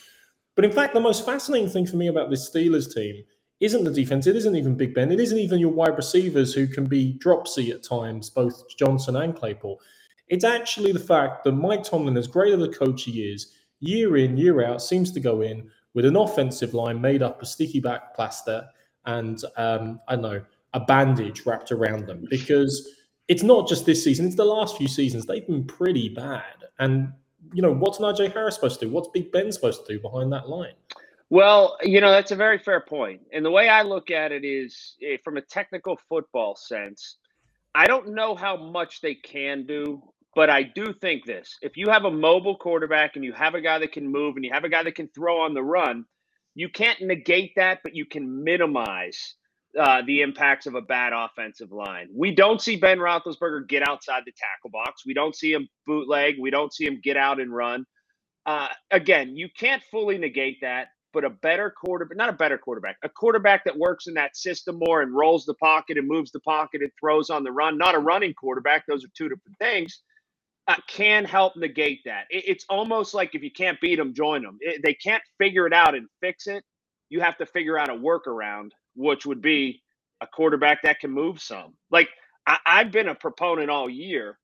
But in fact, the most fascinating thing for me about this Steelers team isn't the defense. It isn't even Big Ben. It isn't even your wide receivers who can be dropsy at times, both Johnson and Claypool. It's actually the fact that Mike Tomlin, as great of a coach he is, year in, year out, seems to go in with an offensive line made up of sticky back plaster and, um, I don't know, a bandage wrapped around them because it's not just this season, it's the last few seasons. They've been pretty bad. And, you know, what's Najee Harris supposed to do? What's Big Ben supposed to do behind that line? Well, you know, that's a very fair point. And the way I look at it is eh, from a technical football sense, I don't know how much they can do, but I do think this. If you have a mobile quarterback and you have a guy that can move and you have a guy that can throw on the run, you can't negate that, but you can minimize uh, the impacts of a bad offensive line. We don't see Ben Roethlisberger get outside the tackle box. We don't see him bootleg. We don't see him get out and run. Uh, again, you can't fully negate that but a better quarterback, not a better quarterback, a quarterback that works in that system more and rolls the pocket and moves the pocket and throws on the run, not a running quarterback. Those are two different things. Uh, can help negate that. It, it's almost like if you can't beat them, join them. It, they can't figure it out and fix it. You have to figure out a workaround, which would be a quarterback that can move some. Like I, I've been a proponent all year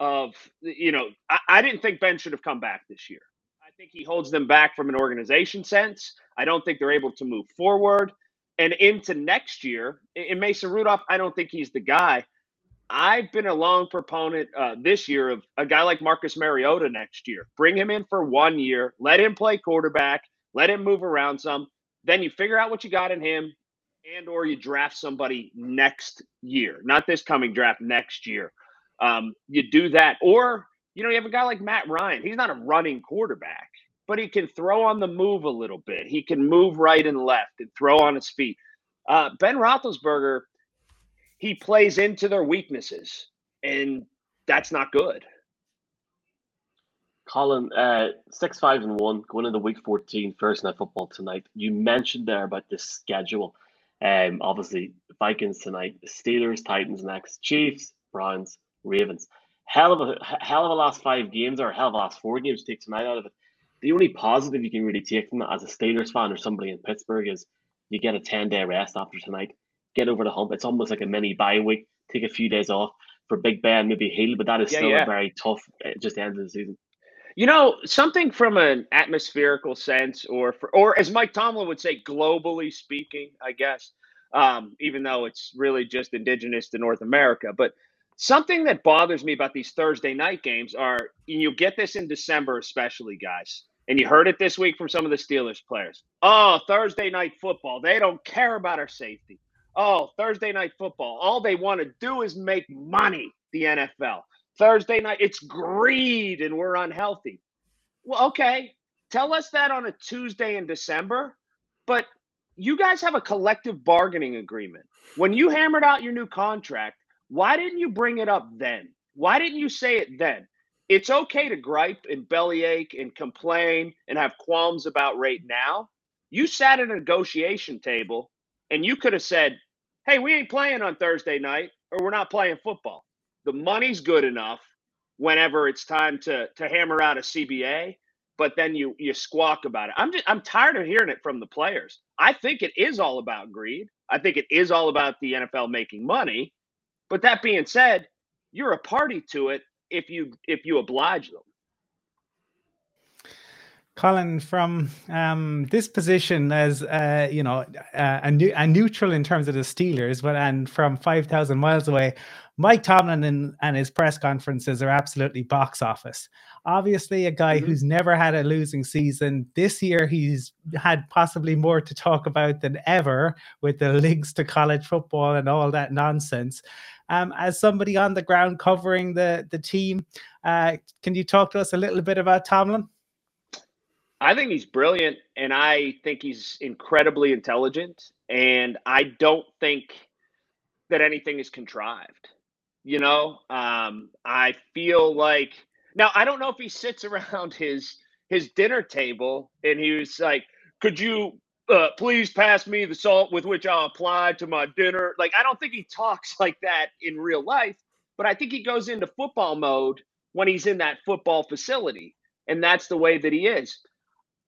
of, you know, I, I didn't think Ben should have come back this year. Think he holds them back from an organization sense. I don't think they're able to move forward. And into next year, in Mason Rudolph, I don't think he's the guy. I've been a long proponent uh, this year of a guy like Marcus Mariota next year. Bring him in for one year, let him play quarterback, let him move around some. Then you figure out what you got in him, and or you draft somebody next year, not this coming draft next year. Um, you do that, or you know you have a guy like Matt Ryan. He's not a running quarterback, but he can throw on the move a little bit. He can move right and left and throw on his feet. Uh, ben Roethlisberger he plays into their weaknesses, and that's not good. Colin, uh, six five and one going into week 14, Thursday night football tonight. You mentioned there about the schedule. Um, obviously Vikings tonight, Steelers, Titans next, Chiefs, Browns, Ravens. Hell of a hell of a last five games or hell of a last four games take tonight out of it. The only positive you can really take from it as a Steelers fan or somebody in Pittsburgh is you get a 10 day rest after tonight get over the hump. It's almost like a mini bye week. Take a few days off for Big Ben, maybe heal, but that is Yeah, still yeah. a very tough uh, just end of the season. You know, something from an atmospherical sense, or for, or as Mike Tomlin would say, globally speaking, I guess, um, even though it's really just indigenous to North America. But something that bothers me about these Thursday night games are and you get this in December, especially guys, and you heard it this week from some of the Steelers players. Oh, Thursday night football. They don't care about our safety. Oh, Thursday night football. All they want to do is make money, the NFL. Thursday night, it's greed and we're unhealthy. Well, okay. Tell us that on a Tuesday in December, but you guys have a collective bargaining agreement. When you hammered out your new contract, why didn't you bring it up then? Why didn't you say it then? It's okay to gripe and bellyache and complain and have qualms about right now. You sat at a negotiation table and you could have said, hey, we ain't playing on Thursday night or we're not playing football. The money's good enough whenever it's time to to hammer out a CBA, but then you you squawk about it. I'm just I'm tired of hearing it from the players. I think it is all about greed. I think it is all about the NFL making money. But that being said, you're a party to it if you if you oblige them. Colin, from um, this position as uh, you know uh, a, new, a neutral in terms of the Steelers, but and from five thousand miles away, Mike Tomlin and, and his press conferences are absolutely box office. Obviously, a guy Mhm. who's never had a losing season. This year, he's had possibly more to talk about than ever with the links to college football and all that nonsense. Um, as somebody on the ground covering the the team, uh, can you talk to us a little bit about Tomlin? I think he's brilliant and I think he's incredibly intelligent. And I don't think that anything is contrived. You know, um, I feel like now I don't know if he sits around his his dinner table and he was like, "Could you uh, please pass me the salt with which I'll apply to my dinner?" Like I don't think he talks like that in real life, but I think he goes into football mode when he's in that football facility, and that's the way that he is.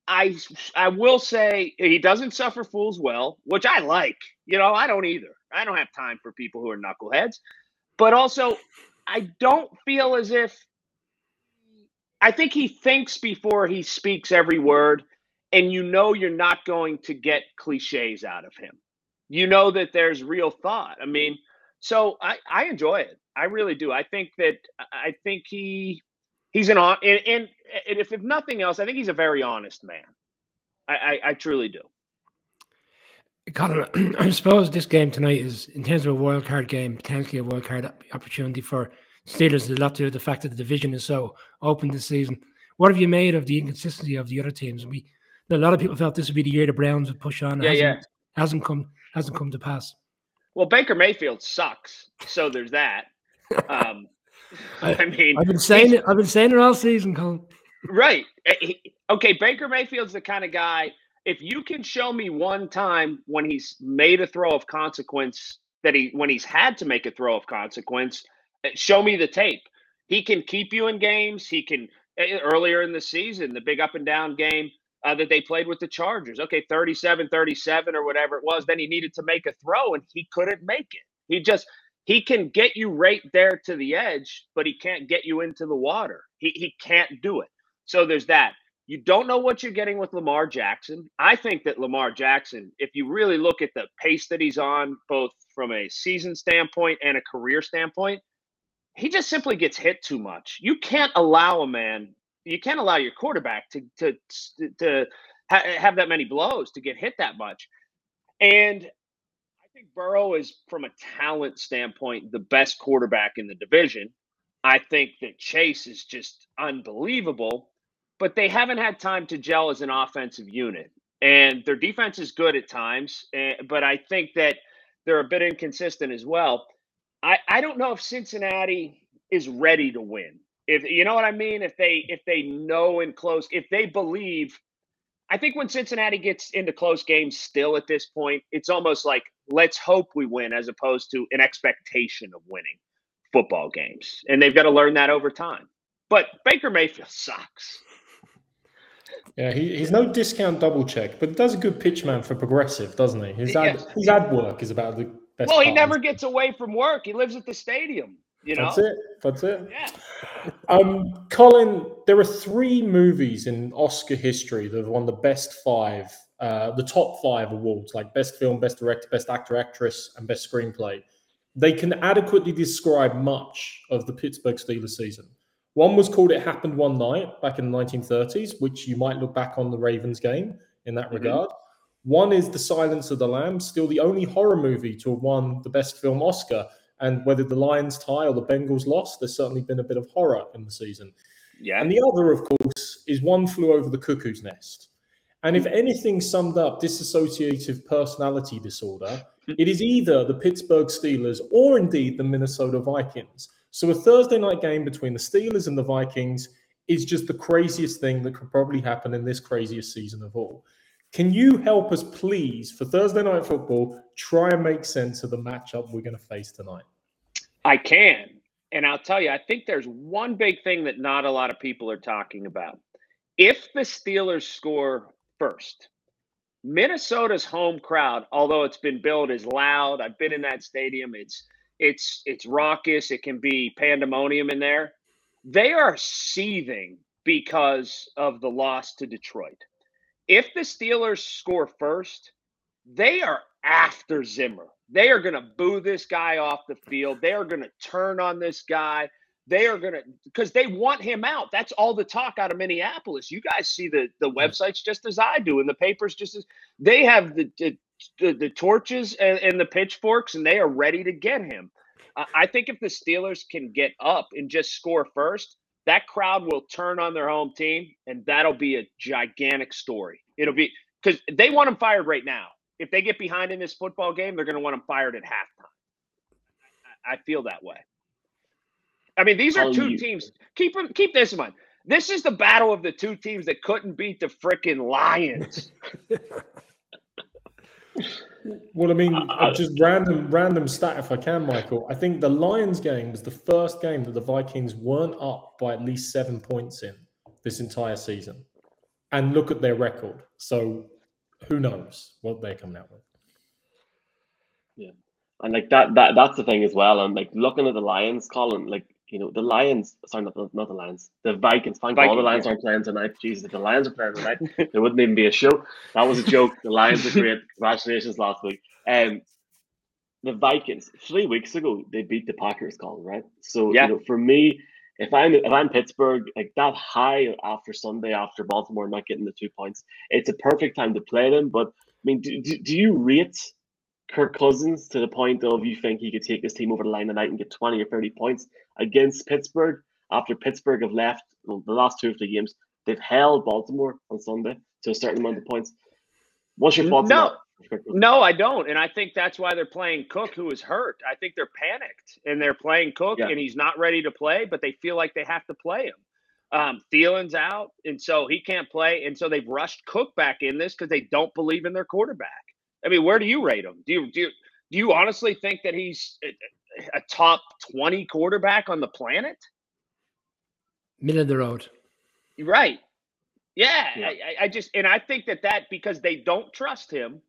I I will say he doesn't suffer fools well, which I like. You know, I don't either. I don't have time for people who are knuckleheads. But also, I don't feel as if I think he thinks before he speaks every word, and you know you're not going to get cliches out of him. You know that there's real thought. I mean, so I I enjoy it. I really do. I think that I think he he's an on and, and, and if, if nothing else, I think he's a very honest man. I, I, I truly do. Colin, I suppose this game tonight is, in terms of a wild card game, potentially a wild card opportunity for Steelers. A lot to the fact that the division is so open this season. What have you made of the inconsistency of the other teams? We, a lot of people felt this would be the year the Browns would push on. It Yeah, hasn't, yeah. hasn't come, hasn't come to pass. Well, Baker Mayfield sucks, so there's that. Um, I- I mean, I've been saying it. I've been saying it all season, Colin. Right. Eh, Okay, Baker Mayfield's the kind of guy if you can show me one time when he's made a throw of consequence that he when he's had to make a throw of consequence, uh, show me the tape. He can keep you in games. He can eh, earlier in the season, the big up and down game uh, that they played with the Chargers. Okay, 37 37 or whatever it was. Then he needed to make a throw and he couldn't make it. He just, he can get you right there to the edge, but he can't get you into the water. He, he can't do it. So there's that. You don't know what you're getting with Lamar Jackson. I think that Lamar Jackson, if you really look at the pace that he's on, both from a season standpoint and a career standpoint, he just simply gets hit too much. You can't allow a man you can't allow your quarterback to to to ha- have that many blows to get hit that much. And I think Burrow is, from a talent standpoint, the best quarterback in the division. I think that Chase is just unbelievable, but they haven't had time to gel as an offensive unit. And their defense is good at times, eh, but I think that they're a bit inconsistent as well. I, I don't know if Cincinnati is ready to win if you know what I mean, if they if they know in close, if they believe, I think when Cincinnati gets into close games, still at this point, it's almost like let's hope we win as opposed to an expectation of winning football games, and they've got to learn that over time. But Baker Mayfield sucks. Yeah, he, he's no discount double check, but does a good pitch man for progressive, doesn't he? His ad, his ad work is about the best. Well, he never gets away from work. He lives at the stadium. You know? That's it. That's it. Yeah. Um, Colin, there are three movies in Oscar history that have won the best five, uh, the top five awards, like best film, best director, best actor, actress, and best screenplay. They can adequately describe much of the Pittsburgh Steelers season. One was called It Happened One Night back in the 1930s, which you might look back on the Ravens game in that mm-hmm. regard. One is The Silence of the Lambs, still the only horror movie to have won the best film Oscar and whether the Lions tie or the Bengals lost, there's certainly been a bit of horror in the season. Yeah. And the other, of course, is One Flew Over the Cuckoo's Nest. And if anything summed up dissociative personality disorder, mm. it is either the Pittsburgh Steelers or indeed the Minnesota Vikings. So a Thursday night game between the Steelers and the Vikings is just the craziest thing that could probably happen in this craziest season of all. Can you help us, please, for Thursday night football, try and make sense of the matchup we're going to face tonight? I can. And I'll tell you, I think there's one big thing that not a lot of people are talking about. If the Steelers score first, Minnesota's home crowd, although it's been billed as loud, I've been in that stadium. It's it's it's raucous. It can be pandemonium in there. They are seething because of the loss to Detroit. If the Steelers score first, they are after Zimmer. They are going to boo this guy off the field. They are going to turn on this guy. They are going to because they want him out. That's all the talk out of Minneapolis. You guys see the the websites just as I do, and the papers just as they have the the, the, the torches and, and, the pitchforks, and they are ready to get him. I think if the Steelers can get up and just score first, that crowd will turn on their home team, and that'll be a gigantic story. It'll be because they want him fired right now if they get behind in this football game, they're going to want them fired at halftime. I, feel that way. I mean, these are two you. teams. Keep keep this in mind. This is the battle of the two teams that couldn't beat the freaking Lions. well, I mean, uh, just random random stat if I can, Michael. I think the Lions game was the first game that the Vikings weren't up by at least seven points in this entire season. And look at their record. So who knows what they're coming out with. Yeah. And like that, that that's the thing as well. And like looking at the Lions, Colin, like you know, the Lions, sorry, not the, not the Lions, the Vikings. Thank God the Lions aren't playing tonight. Jesus, if the Lions are playing tonight, there wouldn't even be a show. That was a joke. The Lions are great. Congratulations last week. Um, the Vikings, three weeks ago, they beat the Packers, Colin, right? So, yeah. you know, for me, if I'm if I'm Pittsburgh, like that high after Sunday after Baltimore not getting the two points, it's a perfect time to play them. But I mean, do, do, do you rate Kirk Cousins to the point of you think he could take this team over the line tonight and get twenty or thirty points against Pittsburgh after Pittsburgh have left well, the last two of the games? They've held Baltimore on Sunday to a certain amount of points. What's your thoughts? No, no, I don't. And I think that's why they're playing Cook, who is hurt. I think they're panicked and they're playing Cook yeah. and he's not ready to play, but they feel like they have to play him. Um, Thielen's out, and so he can't play. And so they've rushed Cook back in this because they don't believe in their quarterback. I mean, where do you rate him? Do you do you, do you honestly think that he's a, a top twenty quarterback on the planet? Middle of the road. Right. Yeah, Yeah. I, I just and I think that that because they don't trust him,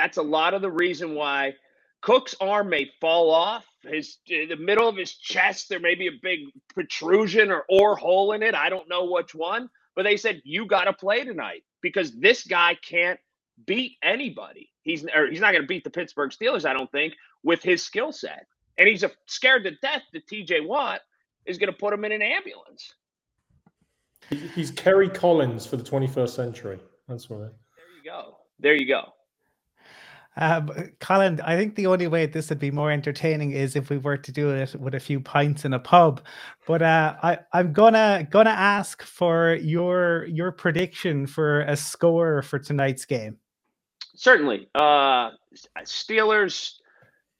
that's a lot of the reason why Cook's arm may fall off. His the middle of his chest, there may be a big protrusion or or hole in it. I don't know which one, but they said you got to play tonight because this guy can't beat anybody. He's or he's not going to beat the Pittsburgh Steelers, I don't think, with his skill set. And he's a, scared to death that T.J. Watt is going to put him in an ambulance. He's Kerry Collins for the 21st century. That's what. There you go. There you go. Um, Colin, I think the only way this would be more entertaining is if we were to do it with a few pints in a pub. But uh, I, I'm gonna gonna ask for your your prediction for a score for tonight's game. Certainly. Uh Steelers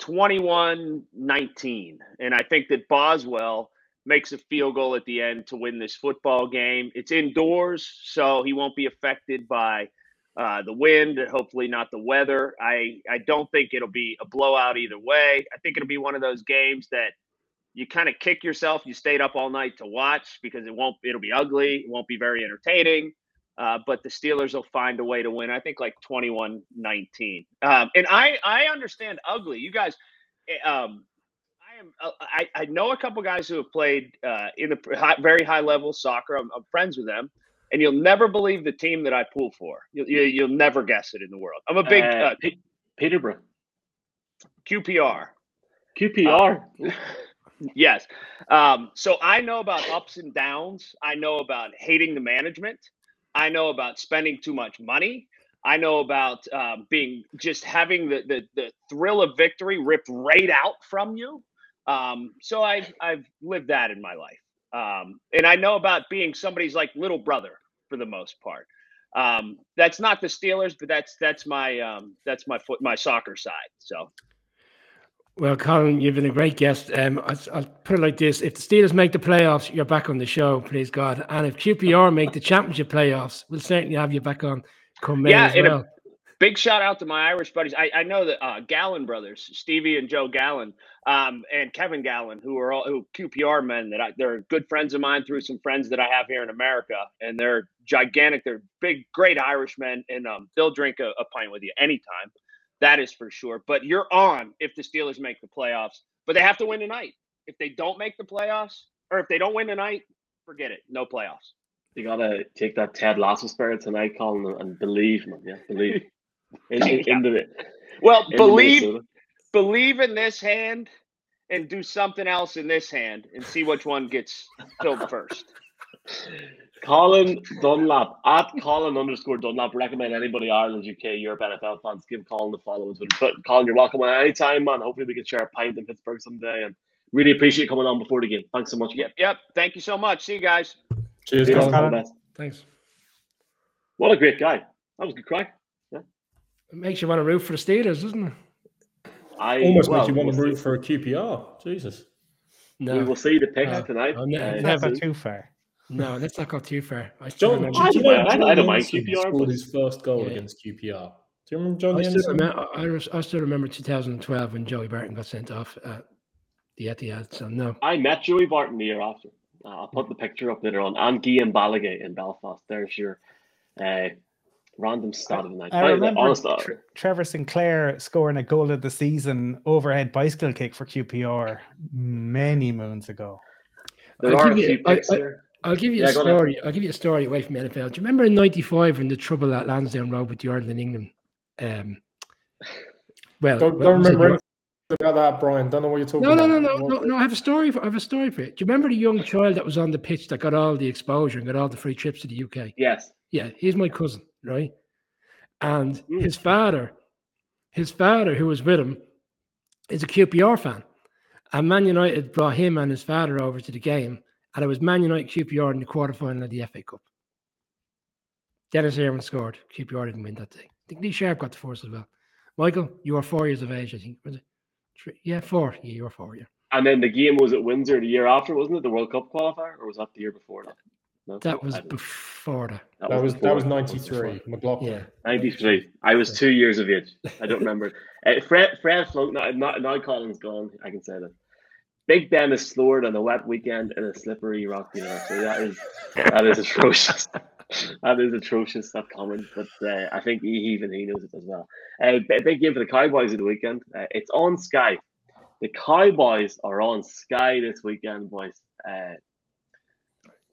21-19. And I think that Boswell makes a field goal at the end to win this football game. It's indoors, so he won't be affected by uh, the wind, hopefully not the weather. I, I don't think it'll be a blowout either way. I think it'll be one of those games that you kind of kick yourself. You stayed up all night to watch because it won't. It'll be ugly. It won't be very entertaining. Uh, but the Steelers will find a way to win. I think like 21-19. Um, and I I understand ugly. You guys, eh, um, I am uh, I, I know a couple guys who have played uh, in the high, very high level soccer. I'm, I'm friends with them, and you'll never believe the team that I pull for. You'll you, you'll never guess it in the world. I'm a big Uh, uh, Pe- Peterborough. QPR. QPR. Yes. Um, so I know about ups and downs. I know about hating the management. I know about spending too much money. I know about um, being just having the, the the thrill of victory ripped right out from you. Um, so I I've lived that in my life, um, and I know about being somebody's like little brother for the most part. Um, that's not the Steelers, but that's that's my um, that's my foot my soccer side. So Well, Colin, you've been a great guest. Um, I'll, I'll put it like this: If the Steelers make the playoffs, you're back on the show, please God. And if QPR make the championship playoffs, we'll certainly have you back on come May Yeah, as well. Big shout out to my Irish buddies. I, I know that uh, Gallon brothers, Stevie and Joe Gallon, um, and Kevin Gallon, who are all who QPR men that I, they're good friends of mine through some friends that I have here in America, and they're gigantic. They're big, great Irishmen, and um, they'll drink a, a pint with you anytime. That is for sure. But you're on if the Steelers make the playoffs, but they have to win tonight. If they don't make the playoffs, or if they don't win tonight, forget it. No playoffs. You gotta take that Ted Lasso spirit tonight, Colin, and believe, man. Yeah, believe. In, in, into it. Well, into believe Minnesota. believe in this hand and do something else in this hand and see which one gets filled first. Colin Dunlap at Colin underscore Dunlap. Recommend anybody Ireland, UK, Europe, NFL fans give Colin the follow on Twitter. But Colin, you're welcome on any time, man. Hopefully we can share a pint in Pittsburgh someday. And really appreciate you coming on before the game. Thanks so much. Yep, yep. Thank you so much. See you guys. Cheers, Cheers, Colin. all Colin. Thanks. What a great guy. That was a good crack. It makes you want to root for the Steelers, doesn't it? I Almost well, makes you want to root for a QPR. Jesus. No, We will see the picks No. tonight. Oh, no, uh, never. Not go too far. no, let's not go too far. I still John, remember. I do you don't know mind- I don't mind QPR, scored but- his first goal Yeah. against QPR. Do you remember John I still, remember, I, I still remember 2012 when Joey Barton got sent off at the Etihad. So no, I met Joey Barton the year after. Uh, I'll put the picture up later on. And Guillaume Balaguer in Belfast. There's your uh, random stat of the night. I By the way, remember honest, Tre- Trevor Sinclair scoring a goal of the season overhead bicycle kick for QPR many moons ago. there I'll are a give you- few picks I- there. I'll give you Yeah, a go on then. story. I'll give you a story away from NFL. Do you remember in '95 when the trouble at Lansdowne Road with the Ireland and England? Um, well, Don't, don't was it remember Ro- anything about that, Brian. Don't know what you're talking No, no, about. no, no, What- no, no. I have a story. For, I have a story for it. Do you remember the young child that was on the pitch that got all the exposure and got all the free trips to the UK? Yes. Yeah, he's my cousin, right? And Mm. his father, his father, who was with him, is a QPR fan. And Man United brought him and his father over to the game, and it was Man United QPR in the quarterfinal of the FA Cup. Dennis Irwin scored. QPR didn't win that day. I think Lee Sharpe got the first as well. Michael, you were four years of age, I think. Was it? Three? Yeah, four. Yeah, you were four. Yeah. And then the game was at Windsor the year after, wasn't it? The World Cup qualifier, or was that the year before that? No, That was before that. That was that was ninety three. McLoughlin. Yeah. 93. I was two years of age. I don't remember. Uh, Fred, Fred Float, now, now, now Colin's gone. I can say that. Big Ben is slower than a wet weekend in a slippery rock university. That is that is atrocious. that is atrocious. That comment, but uh, I think he, even he knows it as well. Uh, big game for the Cowboys of the weekend. Uh, it's on Sky. The Cowboys are on Sky this weekend, boys.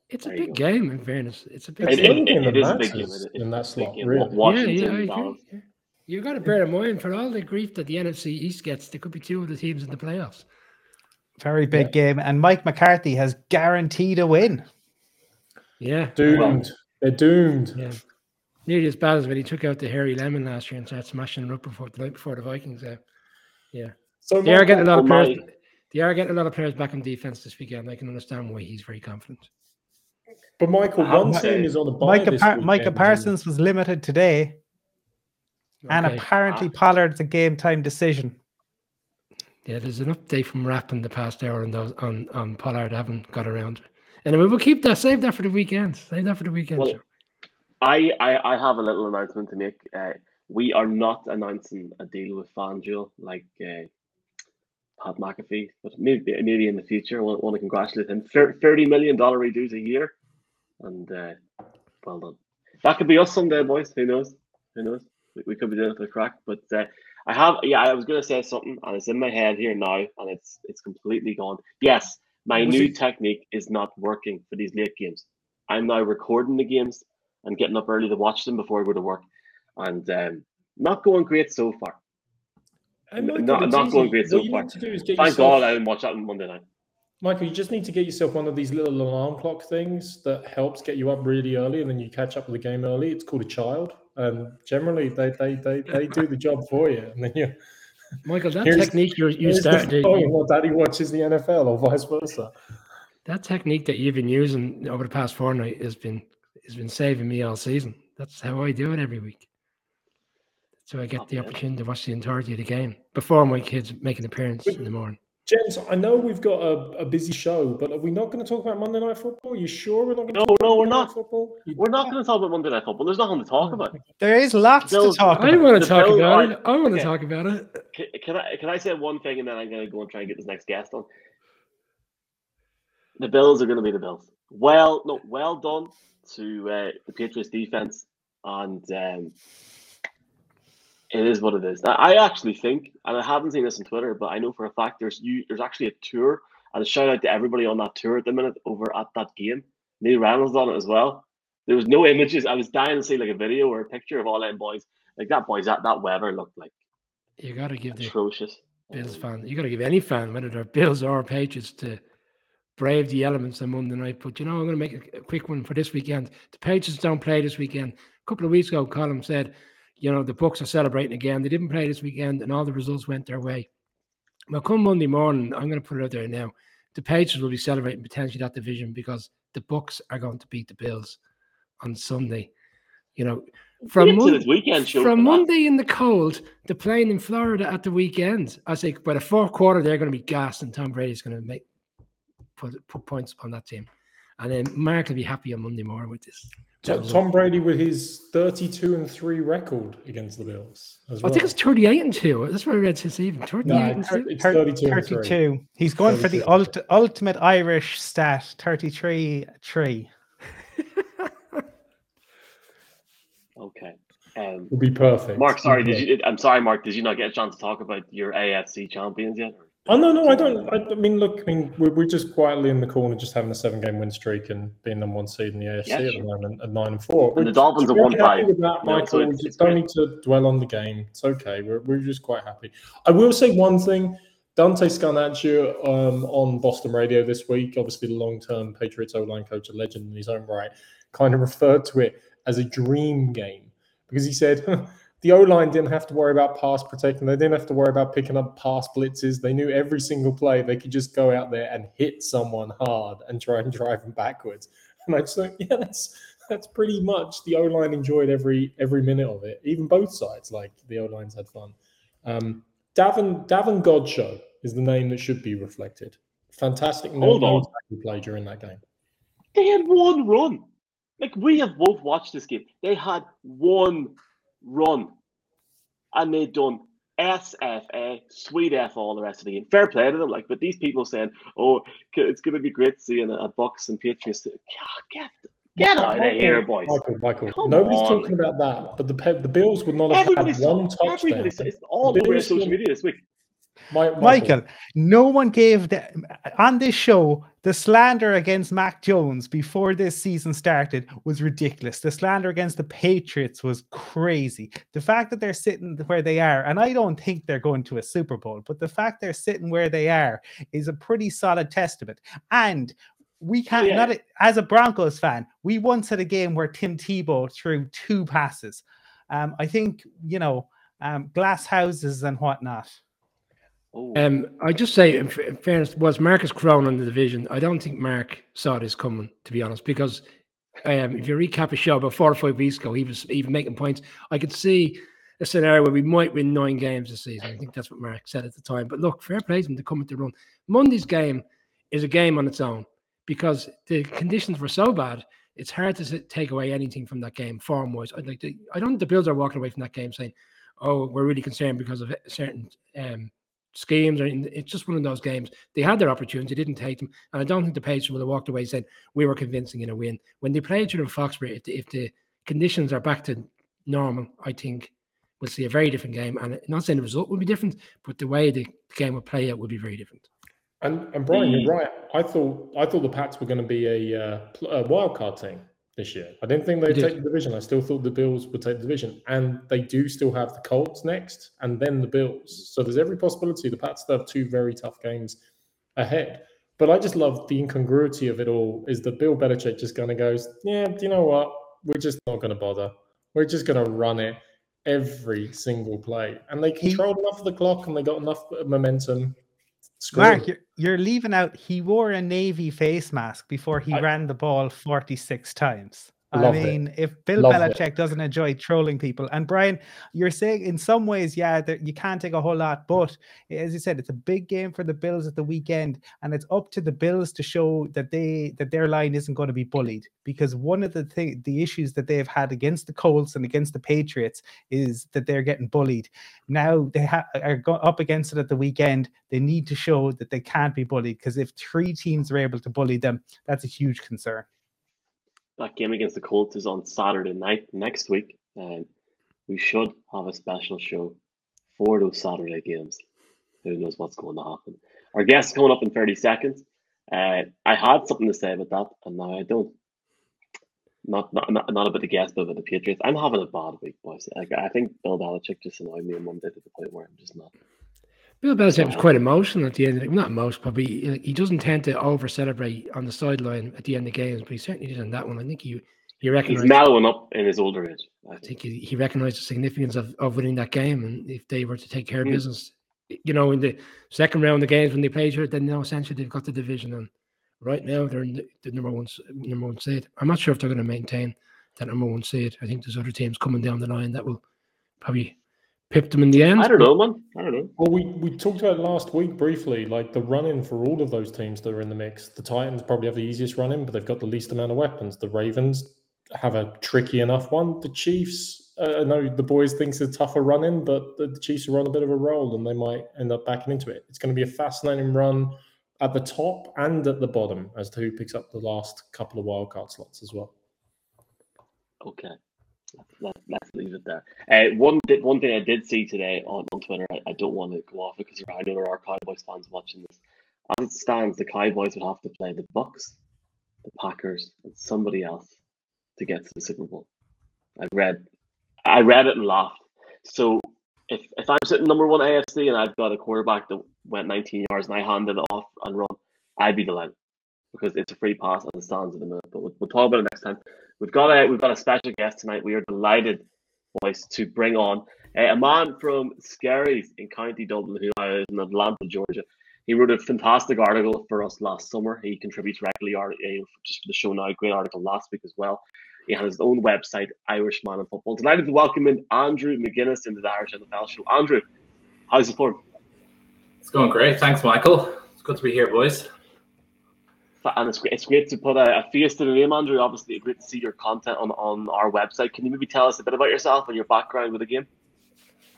It's a There you big game, in fairness. It's a big It's It- game. it- it that is a big game. matters It- it's in that a big slot, game. really. Wa- Washington, yeah, yeah, I agree. Dallas. Yeah. You got to bear in mind for all the grief that the NFC East gets, there could be two of the teams in the playoffs. Very big game, and Mike McCarthy has guaranteed a win. Yeah, Doomed. They're doomed. yeah. Nearly as bad as when he took out the hairy lemon last year and started smashing them up before the night before the Vikings. Uh, yeah, So they are getting a lot of players. my- They are getting a lot of players back on defense this weekend. I can understand why he's very confident. But Michael, I one would team is on the bye Micah, Par- Micah Parsons was limited today, and Okay. apparently Pollard's a game time decision. Yeah, there's an update from Rap in the past hour on those on on Pollard. I haven't got around. to. Anyway, we'll keep that. Save that for the weekend. Save that for the weekend. Well. I, I, I have a little announcement to make. Uh, we are not announcing a deal with FanDuel like uh, Pat McAfee, but maybe maybe in the future. I want, want to congratulate him. Thir- Thirty million dollar redos a year, and uh, well done. That could be us someday, boys. Who knows? Who knows? We, we could be doing it for the crack. But uh, I have, yeah, I was going to say something, and it's in my head here now, and it's it's completely gone. Yes, my new it- technique is not working for these late games. I'm now recording the games and getting up early to watch them before I go to work, and um, not going great so far. Michael, not- it's not going great so What far. to do is get Thank yourself, God I didn't watch that on Monday night. Michael, you just need to get yourself one of these little alarm clock things that helps get you up really early, and then you catch up with the game early. It's called a child, and generally they they they, they do the job for you. And then you Michael, that technique you're, you here's the started, phone while Daddy watches the NFL, or vice versa. that technique that you've been using over the past fortnight has been has been saving me all season. That's how I do it every week. So I get the Okay. opportunity to watch the entirety of the game before my kids make an appearance in the morning. Gents, I know we've got a, a busy show, but are we not going to talk about Monday Night Football? Are you sure we're not going to No, talk no, about we're Monday Night not. Football? You- We're not going to talk about Monday Night Football. There's nothing to talk about. There is lots Bills- to talk I about. want to talk Bills about are- it. I want to okay. talk about it. Can, can I can I say one thing and then I'm going to go and try and get this next guest on? The Bills are going to be the Bills. Well, no, well done to uh, the Patriots defense, and um, it is what it is. I actually think, and I haven't seen this on Twitter, but I know for a fact there's you there's actually a tour, and a shout out to everybody on that tour at the minute over at that game. Neil Reynolds on it as well. There was no images. I was dying to see like a video or a picture of all them boys. Like that boys, that that Weber looked like You got to give the atrocious. Bills fan. You got to give any fan, whether they're Bills or Patriots, to brave the elements on Monday night. But you know, I'm going to make a, a quick one for this weekend. The Patriots don't play this weekend. A couple of weeks ago, Colin said, you know, the Bucks are celebrating again. They didn't play this weekend, and all the results went their way. Well, come Monday morning, I'm going to put it out there now. The Patriots will be celebrating potentially that division because the Bucks are going to beat the Bills on Sunday. You know, from Mon- this weekend from. Monday in the cold to playing in Florida at the weekend. I say by the fourth quarter they're going to be gassed, and Tom Brady's going to make put put points on that team, and then Mark will be happy on Monday morning with this. Tom, Tom Brady with his 32 and 3 record against the Bills. As I think it's thirty-eight and two. That's what I read since even thirty-eight No, and it's, two. it's Thir- 32 and 3. 32. He's going for the ult- ultimate Irish stat 33 3. Okay. Um, Would be perfect. Mark, sorry, did you? I'm sorry, Mark. Did you not get a chance to talk about your AFC champions yet? Oh no, no, I don't. I, I mean, look, I mean, we're, we're just quietly in the corner, just having a seven-game win streak and being number one seed in the AFC Yeah, at the moment at nine and four. And the We're Dolphins have won very happy five. That, Michael, we it's- it's don't need to dwell on the game. It's okay. We're, we're just quite happy. I will say one thing. Dante Scarnecchia um, on Boston radio this week, obviously the long-term Patriots O-line coach, a legend in his own right, kind of referred to it as a dream game because he said the O line didn't have to worry about pass protecting. They didn't have to worry about picking up pass blitzes. They knew every single play they could just go out there and hit someone hard and try and drive them backwards. And I just thought, yeah, that's that's pretty much the O line enjoyed every every minute of it. Even both sides, like the O lines had fun. Um, Davon Davon Godchaux is the name that should be reflected. Fantastic Hold on. play during that game. They had one run. Like we have both watched this game. They had one run, and they done SFA, sweet F all the rest of the game. Fair play to them. Like, but these people saying, "Oh, it's going to be great seeing a Bucks and Patriots." God, get get out of here, boys. Michael, Michael. Come Nobody's on. talking about that, but the the Bills would not have Everybody had saw. one touchdown. Everybody saw. It's all over social media this week. Mi- Michael, no one gave the, on this show the slander against Mac Jones before this season started was ridiculous. The slander against the Patriots was crazy. The fact that they're sitting where they are, and I don't think they're going to a Super Bowl, but the fact they're sitting where they are is a pretty solid testament. And we can't, yeah. not a- as a Broncos fan, we once had a game where Tim Tebow threw two passes. Um, I think you know um, glass houses and whatnot. Oh, Um, I just say, in, in fairness, was Marcus Crone in the division? I don't think Mark saw this coming, to be honest, because um, if you recap a show about four or five weeks ago, he was even making points. I could see a scenario where we might win nine games this season. I think that's what Mark said at the time. But look, fair play to them to come at the run. Monday's game is a game on its own because the conditions were so bad. It's hard to take away anything from that game form wise. I like. The, I don't think the Bills are walking away from that game saying, "Oh, we're really concerned because of certain um, schemes." Or in, it's just one of those games. They had their opportunity, didn't take them, and I don't think the Patriots would have walked away saying we were convincing in a win. When they play each other in Foxborough, if the, if the conditions are back to normal, I think we'll see a very different game. And not saying the result will be different, but the way the game will play out will be very different. And and Brian, you're right. I thought I thought the Pats were going to be a, uh, a wild card team this year. I didn't think they'd take the division. I still thought the Bills would take the division, and they do still have the Colts next, and then the Bills. So there's every possibility the Pats have two very tough games ahead. But I just love the incongruity of it all. Is that Bill Belichick just kind of goes, yeah, do you know what? We're just not going to bother. We're just going to run it every single play, and they He- controlled enough of the clock, and they got enough momentum. Screw it. Mark, you're, you're leaving out. He wore a navy face mask before he I- ran the ball 46 times. I Loved it. mean, if Bill Loved it. Belichick doesn't enjoy trolling people, and Brian, you're saying in some ways, yeah, that you can't take a whole lot, but as you said, it's a big game for the Bills at the weekend, and it's up to the Bills to show that they that their line isn't going to be bullied. Because one of the thing, the issues that they've had against the Colts and against the Patriots is that they're getting bullied. Now they ha- are go- up against it at the weekend. They need to show that they can't be bullied because if three teams are able to bully them, that's a huge concern. That game against the Colts is on Saturday night next week, and we should have a special show for those Saturday games. Who knows what's going to happen? Our guest coming up in 30 seconds. Uh, I had something to say about that, and now I don't. Not, not, not, not about the guest, but about the Patriots. I'm having a bad week, boys. Like, I think Bill Belichick just annoyed me on Monday to the point where I'm just not. Bill Belichick was quite emotional at the end. Of the, not most, probably. He he doesn't tend to over celebrate on the sideline at the end of games, but he certainly did on that one. I think he he He's recognized. mellowing up in his older age. I I think. think he, he recognized the significance of, of winning that game, and if they were to take care of Mm. business, you know, in the second round of games when they played each other, then you know, essentially they've got the division, and right now they're in the, the number one number one seed. I'm not sure if they're going to maintain that number one seed. I think there's other teams coming down the line that will probably pip them in the end. I don't know, man. I don't know. Well, we, we talked about it last week briefly, like the run in for all of those teams that are in the mix. The Titans probably have the easiest run in, but they've got the least amount of weapons. The Ravens have a tricky enough one. The Chiefs, uh, I know the boys thinks it's a tougher run in, but the, the Chiefs are on a bit of a roll and they might end up backing into it. It's going to be a fascinating run at the top and at the bottom as to who picks up the last couple of wildcard slots as well. Okay. Let, let's leave it there. Uh, one one thing I did see today on, on Twitter, I, I don't want to go off it because I know there are Cowboys fans watching this. As it stands, the Cowboys would have to play the Bucks, the Packers, and somebody else to get to the Super Bowl. I read, I read it and laughed. So if if I'm sitting number one AFC and I've got a quarterback that went 19 yards and I handed it off and run, I'd be delighted because it's a free pass as it stands at the minute. But we'll, we'll talk about it next time. We've got a we've got a special guest tonight. We are delighted, boys, to bring on uh, a man from Skerries in County Dublin who is in Atlanta, Georgia. He wrote a fantastic article for us last summer. He contributes regularly uh, just for the show now. Great article last week as well. He has his own website, Irishman in Football. Delighted to welcome in Andrew McGuinness into the Irish NFL show. Andrew, how's it going? It's going great. Thanks, Michael. It's good to be here, boys. And it's great, it's great to put a, a, face to the name, Andrew. Obviously, great to see your content on, on our website. Can you maybe tell us a bit about yourself and your background with the game?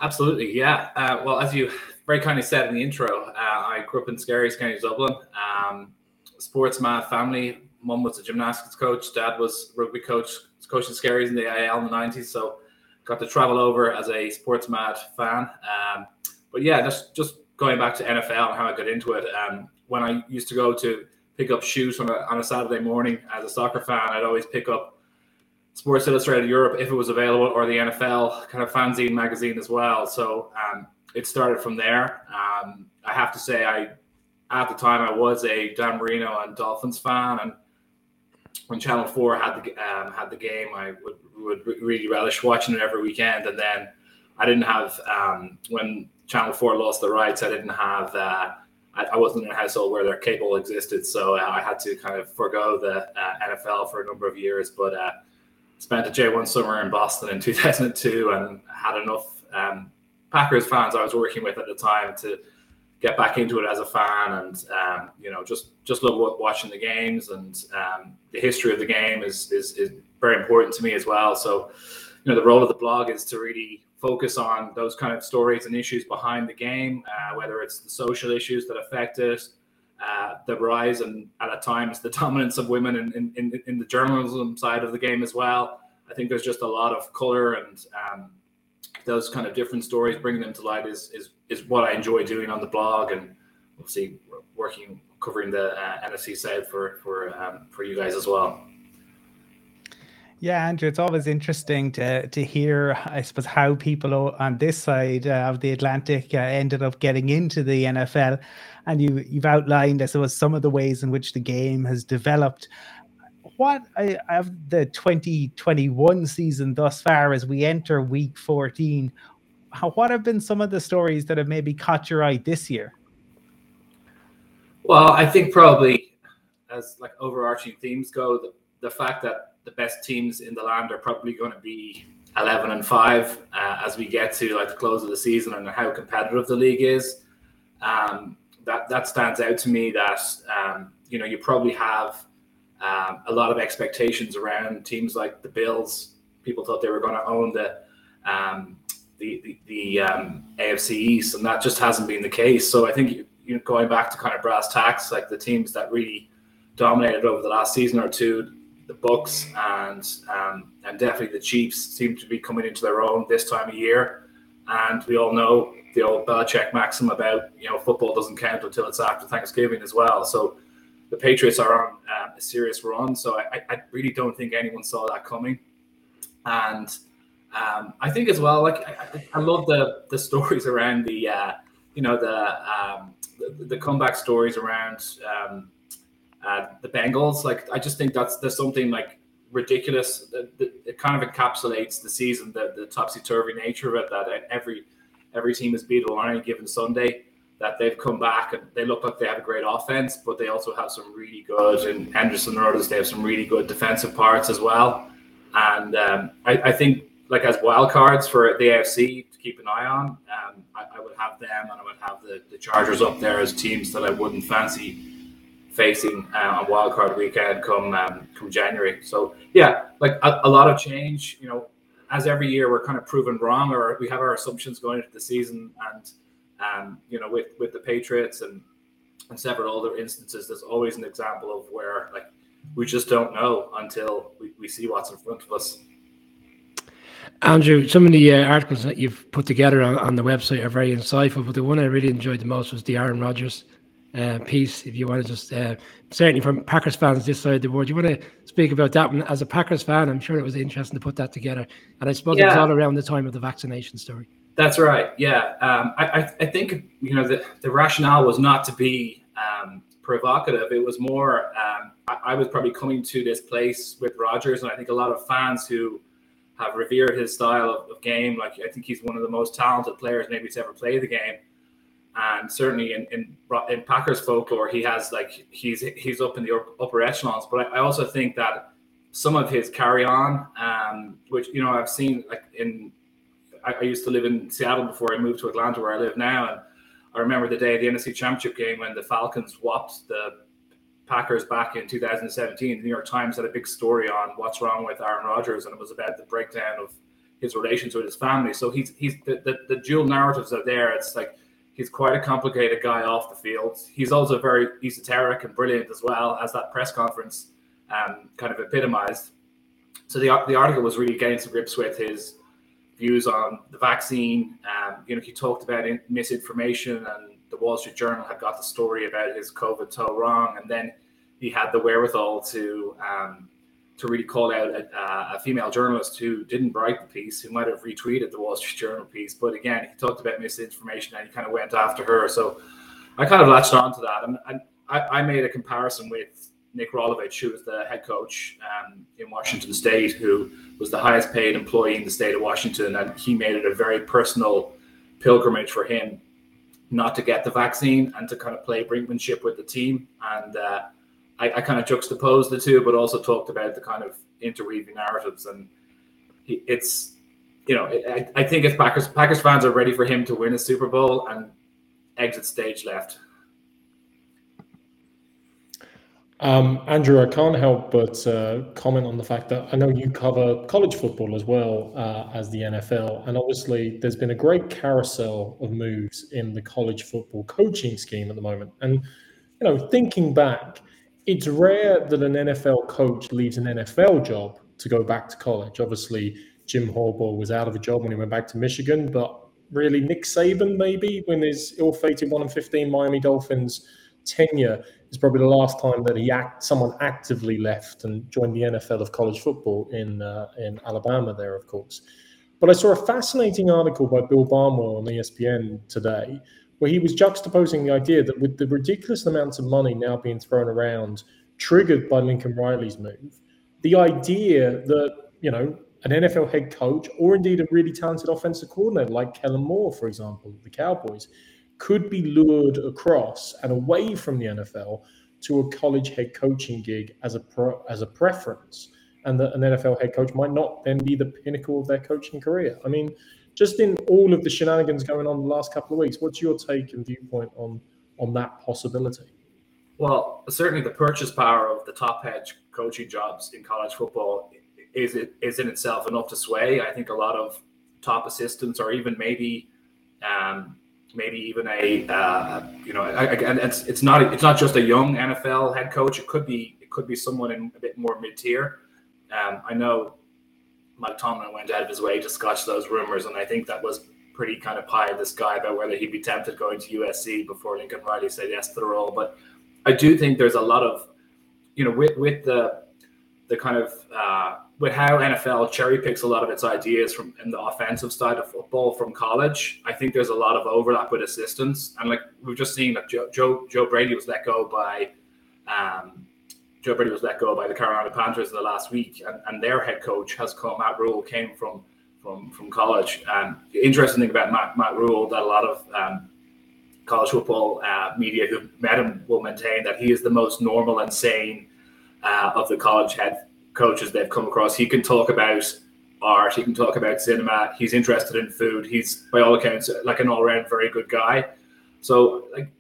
Absolutely, yeah. Uh, well, as you very kindly said in the intro, uh, I grew up in Skerries, County Dublin. Um, sports mad family. Mum was a gymnastics coach. Dad was rugby coach. Coaching Skerries in the AIL in the '90s, so got to travel over as a sports mad fan. Um, but yeah, just just going back to NFL and how I got into it. Um, when I used to go to pick up shoes on a, on a Saturday morning as a soccer fan, I'd always pick up Sports Illustrated Europe if it was available, or the NFL kind of fanzine magazine as well. So um, it started from there. Um, I have to say, I at the time I was a Dan Marino and Dolphins fan, and when Channel Four had the um, had the game, I would would really relish watching it every weekend. And then I didn't have um, when Channel Four lost the rights, I didn't have. Uh, I, I, wasn't in a household where their cable existed, so uh, I had to kind of forego the uh, NFL for a number of years. But uh, spent a J1 summer in Boston in 2002 and had enough um, Packers fans I was working with at the time to get back into it as a fan and um, you know just just love watching the games and um, the history of the game is, is is very important to me as well so you know the role of the blog is to really focus on those kind of stories and issues behind the game uh, whether it's the social issues that affect it uh, the rise and at times the dominance of women in, in, in, the journalism side of the game as well. I think there's just a lot of color and um, those kind of different stories, bringing them to light is, is, is what I enjoy doing on the blog and obviously working, covering the uh, NFC side for, for, um, for you guys as well. Yeah, Andrew, it's always interesting to to hear, I suppose, how people on this side uh, of the Atlantic uh, ended up getting into the NFL, and you you've outlined, I suppose, some of the ways in which the game has developed. What I have the 2021 season thus far as we enter Week 14. How, what have been some of the stories that have maybe caught your eye this year? Well, I think probably as like overarching themes go, the, the fact that the best teams in the land are probably going to be 11 and 5 uh, as we get to like the close of the season and how competitive the league is. Um, that that stands out to me that um, you know you probably have um, a lot of expectations around teams like the bills. People thought they were going to own the um, the the, the um, afc east and that just hasn't been the case. So i think you know going back to kind of brass tacks like the teams that really dominated over the last season or two the Bucs and um, and definitely the Chiefs seem to be coming into their own this time of year. And we all know the old Belichick maxim about you know football doesn't count until it's after Thanksgiving as well. So the Patriots are on uh, a serious run. So I, I really don't think anyone saw that coming. And um, I think as well, like I, I, love the the stories around the uh, you know the, um, the, the comeback stories around um, uh, the Bengals. Like I just think that's there's something like ridiculous. That, that it kind of encapsulates the season, the, the topsy turvy nature of it. That every every team is beatable on any given Sunday. That they've come back and they look like they have a great offense, but they also have some really good. And Hendrickson and others, they have some really good defensive parts as well. And um, I, I, think like as wild cards for the AFC to keep an eye on, um, I, I, would have them and I would have the, the Chargers up there as teams that I wouldn't fancy facing uh, on wildcard weekend come um, come January. So yeah, like a, a, lot of change. You know, as every year we're kind of proven wrong, or we have our assumptions going into the season, and um, you know, with with the Patriots and and several other instances, there's always an example of where like we just don't know until we, we see what's in front of us. Andrew, some of the uh, articles that you've put together on, on, the website are very insightful, but the one I really enjoyed the most was the Aaron Rodgers uh, piece. If you want to just uh, certainly from Packers fans this side of the world, you want to speak about that one as a Packers fan. I'm sure it was interesting to put that together, and I suppose yeah. it was all around the time of the vaccination story. That's right. Yeah, um, I, I think you know the the rationale was not to be um, provocative. It was more um, I, I was probably coming to this place with Rodgers, and I think a lot of fans who have revered his style of, of game. Like I think he's one of the most talented players maybe to ever play the game and certainly in, in in Packers folklore, he has like he's he's up in the upper echelons. But I, I also think that some of his carry on, um, which you know I've seen like in I, I, used to live in Seattle before I moved to Atlanta, where I live now, and I remember the day of the NFC Championship game when the Falcons whopped the Packers back in 2017, the New York Times had a big story on what's wrong with Aaron Rodgers, and it was about the breakdown of his relations with his family. So he's he's the, the, the dual narratives are there. It's like he's quite a complicated guy off the field. He's also very esoteric and brilliant as well, as that press conference um, kind of epitomized. So the the article was really getting to grips with his views on the vaccine. Um, you know, he talked about misinformation, and the Wall Street Journal had got the story about his COVID toe wrong, and then he had the wherewithal to um, to really call out a, a, female journalist who didn't write the piece, who might have retweeted the Wall Street Journal piece. But again, he talked about misinformation and he kind of went after her. So I kind of latched on to that. And, and I, I, made a comparison with Nick Rolovich, who was the head coach um, in Washington State, who was the highest paid employee in the state of Washington. And he made it a very personal pilgrimage for him not to get the vaccine and to kind of play brinkmanship with the team. And uh, I, I kind of juxtaposed the two, but also talked about the kind of interweaving narratives. And he, it's, you know, I, I think if Packers Packers fans are ready for him to win a Super Bowl and exit stage left. Um, Andrew, I can't help but uh, comment on the fact that I know you cover college football as well uh, as the NFL, and obviously there's been a great carousel of moves in the college football coaching scheme at the moment. And you know, thinking back, it's rare that an NFL coach leaves an NFL job to go back to college. Obviously, Jim Harbaugh was out of a job when he went back to Michigan, but really Nick Saban maybe when his ill-fated one and fifteen Miami Dolphins tenure is probably the last time that he act someone actively left and joined the NFL of college football in uh, in Alabama there, of course. But I saw a fascinating article by Bill Barnwell on ESPN today where he was juxtaposing the idea that with the ridiculous amounts of money now being thrown around, triggered by Lincoln Riley's move, the idea that, you know, an NFL head coach or indeed a really talented offensive coordinator like Kellen Moore, for example, the Cowboys, could be lured across and away from the NFL to a college head coaching gig as a pro, as a preference, and that an NFL head coach might not then be the pinnacle of their coaching career. I mean, just in all of the shenanigans going on the last couple of weeks, what's your take and viewpoint on on that possibility? Well, certainly the purchase power of the top head coaching jobs in college football is it is in itself enough to sway. I think a lot of top assistants, or even maybe, um, maybe even a uh, you know, again, it's it's not it's not just a young NFL head coach. It could be it could be someone in a bit more mid tier. Um, I know Mike Tomlin went out of his way to scotch those rumors, and I think that was pretty kind of pie in the sky about whether he'd be tempted going to USC before Lincoln Riley said yes to the role. But I do think there's a lot of, you know, with with the the kind of uh, with how NFL cherry picks a lot of its ideas from in the offensive side of football from college. I think there's a lot of overlap with assistants, and like we've just seen that Joe Joe, Joe Brady was let go by. Um, Joe Brady was let go by the Carolina Panthers in the last week, and, and their head coach has come. Matt Rhule came from from from college. And the interesting thing about Matt, Matt Rhule that a lot of um, college football uh, media who met him will maintain that he is the most normal and sane uh, of the college head coaches they've come across. He can talk about art. He can talk about cinema. He's interested in food. He's by all accounts like an all-round very good guy. So like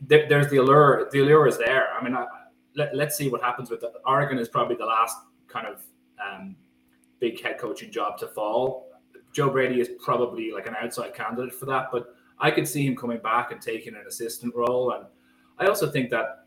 there, there's the allure. The allure is there. I mean. I, let, us see what happens with Oregon is probably the last kind of um, big head coaching job to fall. Joe Brady is probably like an outside candidate for that, but I could see him coming back and taking an assistant role. And I also think that,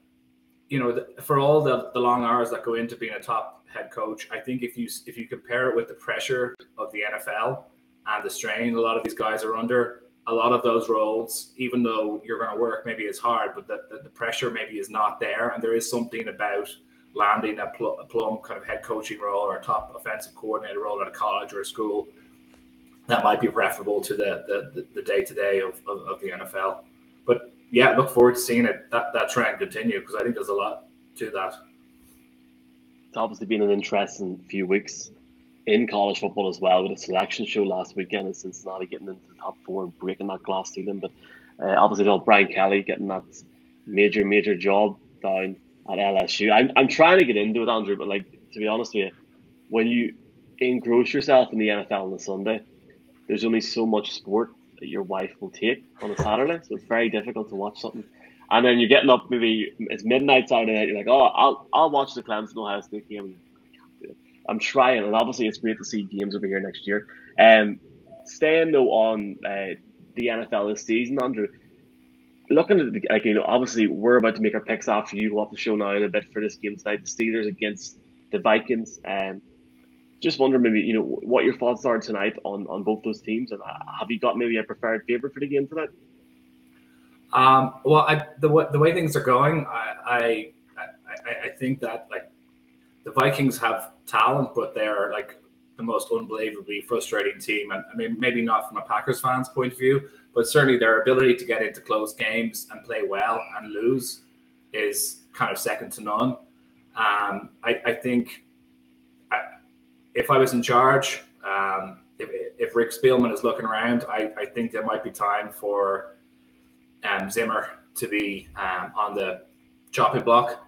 you know, the, for all the, the long hours that go into being a top head coach, I think if you if you compare it with the pressure of the NFL and the strain a lot of these guys are under, a lot of those roles, even though you're going to work maybe it's hard, but the, the, the, pressure maybe is not there. And there is something about landing a, pl- a plum kind of head coaching role or a top offensive coordinator role at a college or a school that might be preferable to the the day to day of of the NFL. But yeah, look forward to seeing it that, that trend continue because I think there's a lot to that. It's obviously been an interesting few weeks in college football as well with a selection show last weekend in Cincinnati getting into the top four and breaking that glass ceiling. But uh, obviously, know, Brian Kelly getting that major, major job down at LSU. I'm, I'm trying to get into it, Andrew, but like to be honest with you, when you engross yourself in the NFL on a Sunday, there's only so much sport that your wife will take on a Saturday, so it's very difficult to watch something. and then you're getting up maybe it's midnight Saturday night. You're like, oh, I'll I'll watch the Clemson Ohio State game. I'm trying, and obviously it's great to see games over here next year. Um, staying though on uh, the NFL this season, Andrew. Looking at the, like you know, obviously we're about to make our picks after you go off the show now in a bit for this game tonight. The Steelers against the Vikings, and um, just wondering maybe you know what your thoughts are tonight on on both those teams, and have you got maybe a preferred favorite for the game tonight? Um, well, I, the the way things are going, I, I I think that like the Vikings have talent, but they're like the most unbelievably frustrating team. And I mean, maybe not from a Packers fans' point of view, but certainly their ability to get into close games and play well and lose is kind of second to none. Um, I, I, think I, if I was in charge, um, if, if Rick Spielman is looking around, I, I think there might be time for um, Zimmer to be um, on the chopping block.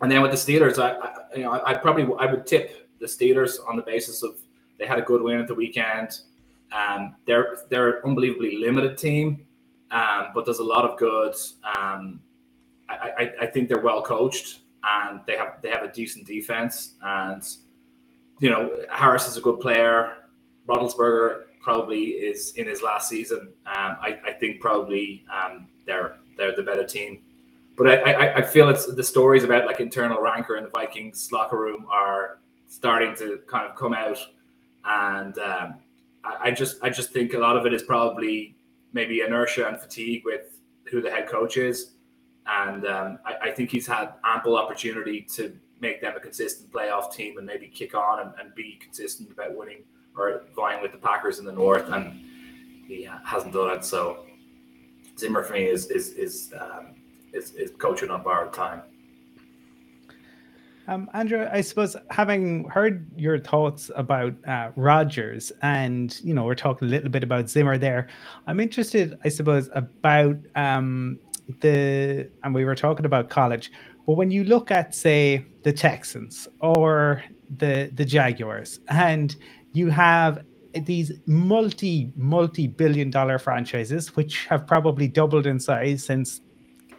And then with the Steelers, I, I you know I, I probably I would tip the Steelers on the basis of they had a good win at the weekend. Um, they're they're an unbelievably limited team, um, but there's a lot of good. Um, I, I, I think they're well coached and they have they have a decent defense. And you know Harris is a good player. Roethlisberger probably is in his last season. Um, I, I think probably um, they're they're the better team. But I, I, I feel it's the stories about like internal rancor in the Vikings locker room are starting to kind of come out, and um, I, I just I just think a lot of it is probably maybe inertia and fatigue with who the head coach is, and um, I, I, think he's had ample opportunity to make them a consistent playoff team and maybe kick on and, and be consistent about winning or vying with the Packers in the North, and he hasn't done it. So Zimmer for me is is is um, is, is coaching on borrowed time. Um, Andrew, I suppose having heard your thoughts about uh, Rodgers, and you know, we're talking a little bit about Zimmer there. I'm interested, I suppose, about um, the, and we were talking about college, but when you look at, say, the Texans or the the Jaguars, and you have these multi multi billion dollar franchises which have probably doubled in size since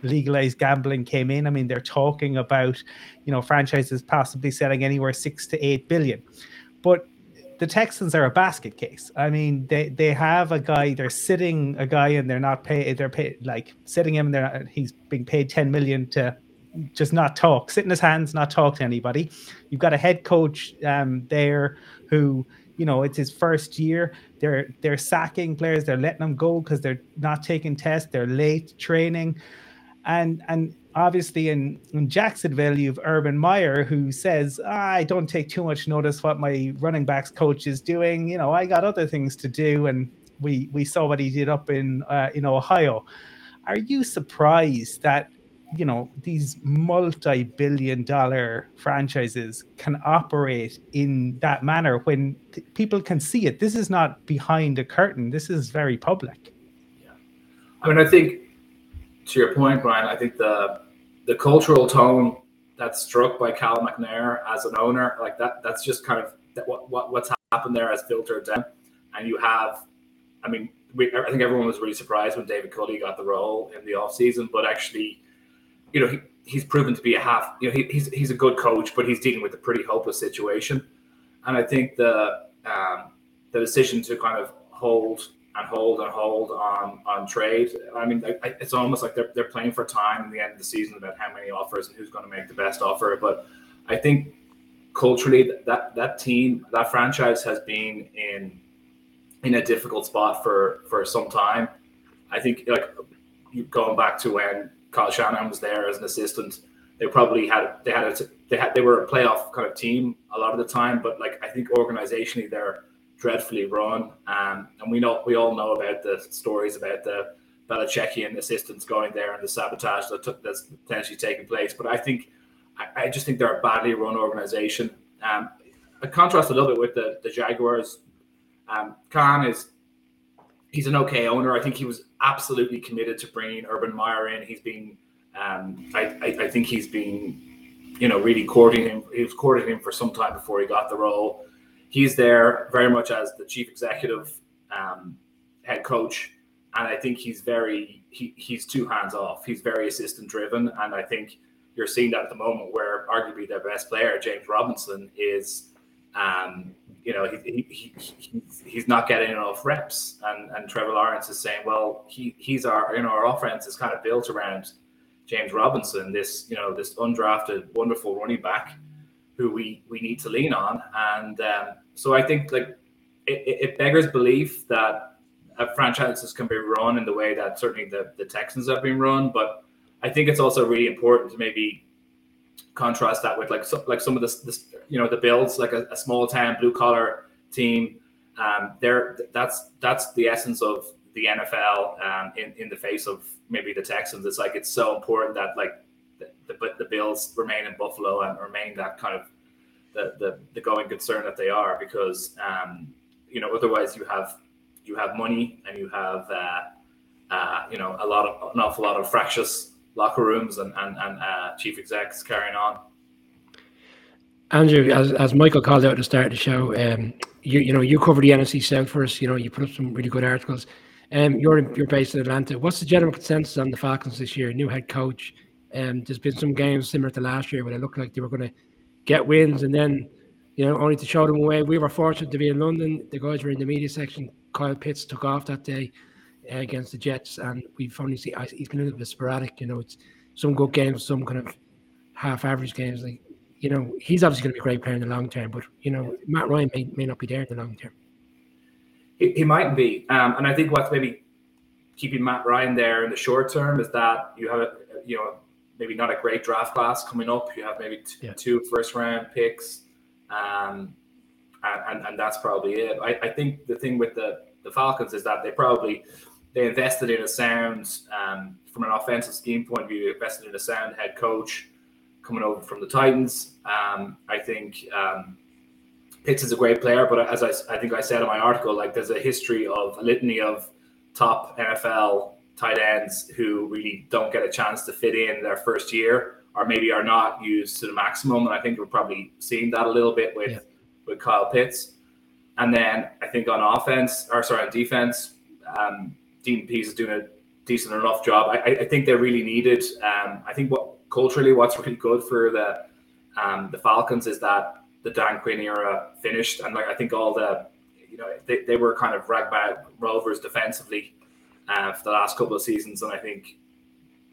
legalized gambling came in. I mean, they're talking about, you know, franchises possibly selling anywhere six to eight billion. But the Texans are a basket case. I mean, they they have a guy, they're sitting a guy and they're not paid, they're paid like sitting him, they're not, he's being paid 10 million to just not talk, sit in his hands, not talk to anybody. You've got a head coach um, there who, you know, it's his first year. They're they're sacking players, they're letting them go because they're not taking tests, they're late training and and obviously in, in Jacksonville you've Urban Meyer who says ah, I don't take too much notice what my running backs coach is doing. You know I got other things to do, and we we saw what he did up in uh, in Ohio. Are you surprised that you know these multi-billion dollar franchises can operate in that manner when t- people can see it this is not behind a curtain this is very public yeah i mean i think to your point, Brian, I think the the cultural tone that's struck by Cal McNair as an owner, like that, that's just kind of what, what what's happened there has filtered down. And you have, I mean, we, I think everyone was really surprised when David Culley got the role in the off season, but actually, you know, he, he's proven to be a half. You know, he, he's he's a good coach, but he's dealing with a pretty hopeless situation. And I think the um, the decision to kind of hold and hold and hold on on trade. I mean, I, it's almost like they're, they're playing for time in the end of the season about how many offers and who's going to make the best offer. But I think culturally, that that team, that franchise has been in in a difficult spot for for some time. I think like going back to when Kyle Shanahan was there as an assistant, they probably had they had a, they had they were a playoff kind of team a lot of the time. But like I think organizationally, they're dreadfully run. Um, and we know we all know about the stories about the Belichickian assistants going there and the sabotage that took, that's potentially taking place. But I think I, I, just think they're a badly run organization. Um, I contrast a little bit with the, the Jaguars. Um, Khan is he's an okay owner. I think he was absolutely committed to bringing Urban Meyer in. He's been um, I, I, I think he's been you know really courting him. He was courting him for some time before he got the role he's there very much as the chief executive um, head coach. And I think he's very he, he's too hands off. He's very assistant driven, and I think you're seeing that at the moment where arguably their best player, James Robinson, is um, you know he, he, he, he's not getting enough reps, and and Trevor Lawrence is saying, well, he he's our you know our offense is kind of built around James Robinson, this you know this undrafted wonderful running back who we we need to lean on, and um, so I think like it, it beggars belief that franchises can be run in the way that certainly the, the Texans have been run. But I think it's also really important to maybe contrast that with like so, like some of the, the you know the Bills like a, a small town blue collar team. Um, there, that's that's the essence of the NFL um, in in the face of maybe the Texans. It's like it's so important that like the, the, the Bills remain in Buffalo and remain that kind of the the, the going concern that they are because um, you know otherwise you have you have money and you have uh, uh, you know a lot of an awful lot of fractious locker rooms and and, and uh, chief execs carrying on. Andrew, as, as Michael called out at the start of the show, um, you you know you cover the NFC South for us. You know you put up some really good articles. Um, you're you're based in Atlanta. What's the general consensus on the Falcons this year? New head coach. Um, there's been some games similar to last year where it looked like they were going to get wins and then, you know, only to show them away. We were fortunate to be in London. The guys were in the media section Kyle Pitts took off that day uh, against the Jets, and we've only seen he's been a little bit sporadic. You know, it's some good games, some kind of half average games. Like, you know, he's obviously going to be a great player in the long term, but you know, Matt Ryan may, may not be there in the long term. He, he might be, um, and I think what's maybe keeping Matt Ryan there in the short term is that you have a you know maybe not a great draft class coming up. You have maybe t- yeah. two first round picks. Um, and, and, that's probably it. I, I think the thing with the, the Falcons is that they probably they invested in a sound um, from an offensive scheme point of view. Invested in a sound head coach coming over from the Titans. Um, I think um, Pitts is a great player, but as I, I think I said in my article, like there's a history of a litany of top NFL tight ends who really don't get a chance to fit in their first year, or maybe are not used to the maximum. And I think we're probably seeing that a little bit with. Yeah with Kyle Pitts. And then I think on offense, or sorry, on defense, um, Dean Pees is doing a decent enough job. I, I think they really needed. Um, I think what culturally, what's really good for the um, the Falcons is that the Dan Quinn era finished, and like I think all the you know they, they were kind of ragbag rovers defensively uh, for the last couple of seasons, and I think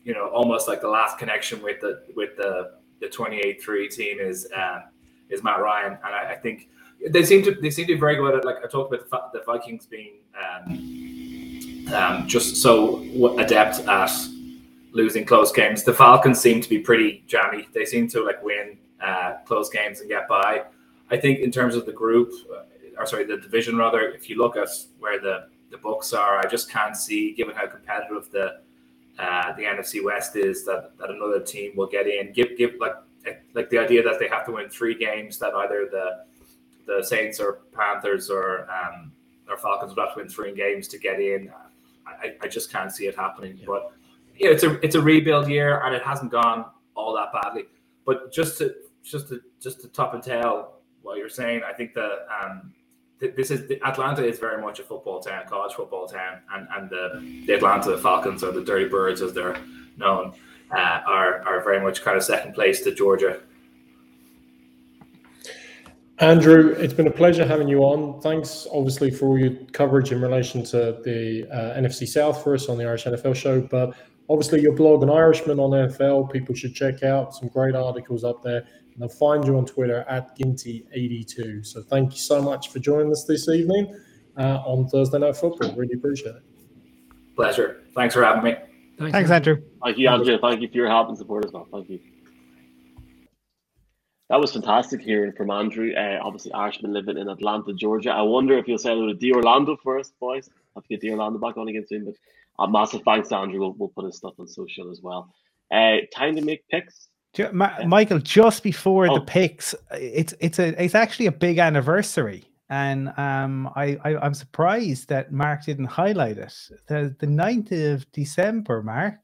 you know almost like the last connection with the with the the 28-3 team is uh, is Matt Ryan, and I, I, think they seem to they seem to be very good at like I talked about the, the Vikings being um, um, just so adept at losing close games. The Falcons seem to be pretty jammy. They seem to like win uh, close games and get by. I think in terms of the group, uh, or sorry, the division rather, if you look at where the the books are, I just can't see, given how competitive the uh, the NFC West is, that that another team will get in. Give give like like the idea that they have to win three games that either the the Saints or Panthers or um, or Falcons would have to win three games to get in. I, I just can't see it happening. Yeah. But yeah, it's a it's a rebuild year and it hasn't gone all that badly. But just to just to just to top and tail what you're saying, I think that um, this is Atlanta is very much a football town, college football town, and and the the Atlanta Falcons or the Dirty Birds as they're known uh, are are very much kind of second place to Georgia. Andrew, it's been a pleasure having you on. Thanks, obviously, for all your coverage in relation to the uh, NFC South for us on the Irish NFL show. But obviously, your blog, An Irishman on NFL, people should check out some great articles up there. And they'll find you on Twitter at Ginty82. So thank you so much for joining us this evening uh, on Thursday Night Football. Really appreciate it. Pleasure. Thanks for having me. Thanks, Thanks Andrew. Thank you, Andrew. Thank you for your help and support as well. Thank you. That was fantastic hearing from Andrew. Uh, obviously, Irishman living in Atlanta, Georgia. I wonder if you'll say hello to D Orlando first, boys. I have to get D Orlando back on again soon. But uh, massive thanks, Andrew. We'll, we'll put his stuff on social as well. Uh, time to make picks. Ma- Michael, just before oh. the picks, it's it's a it's actually a big anniversary and um, I, I am surprised that Mark didn't highlight it. The the 9th of December, Mark.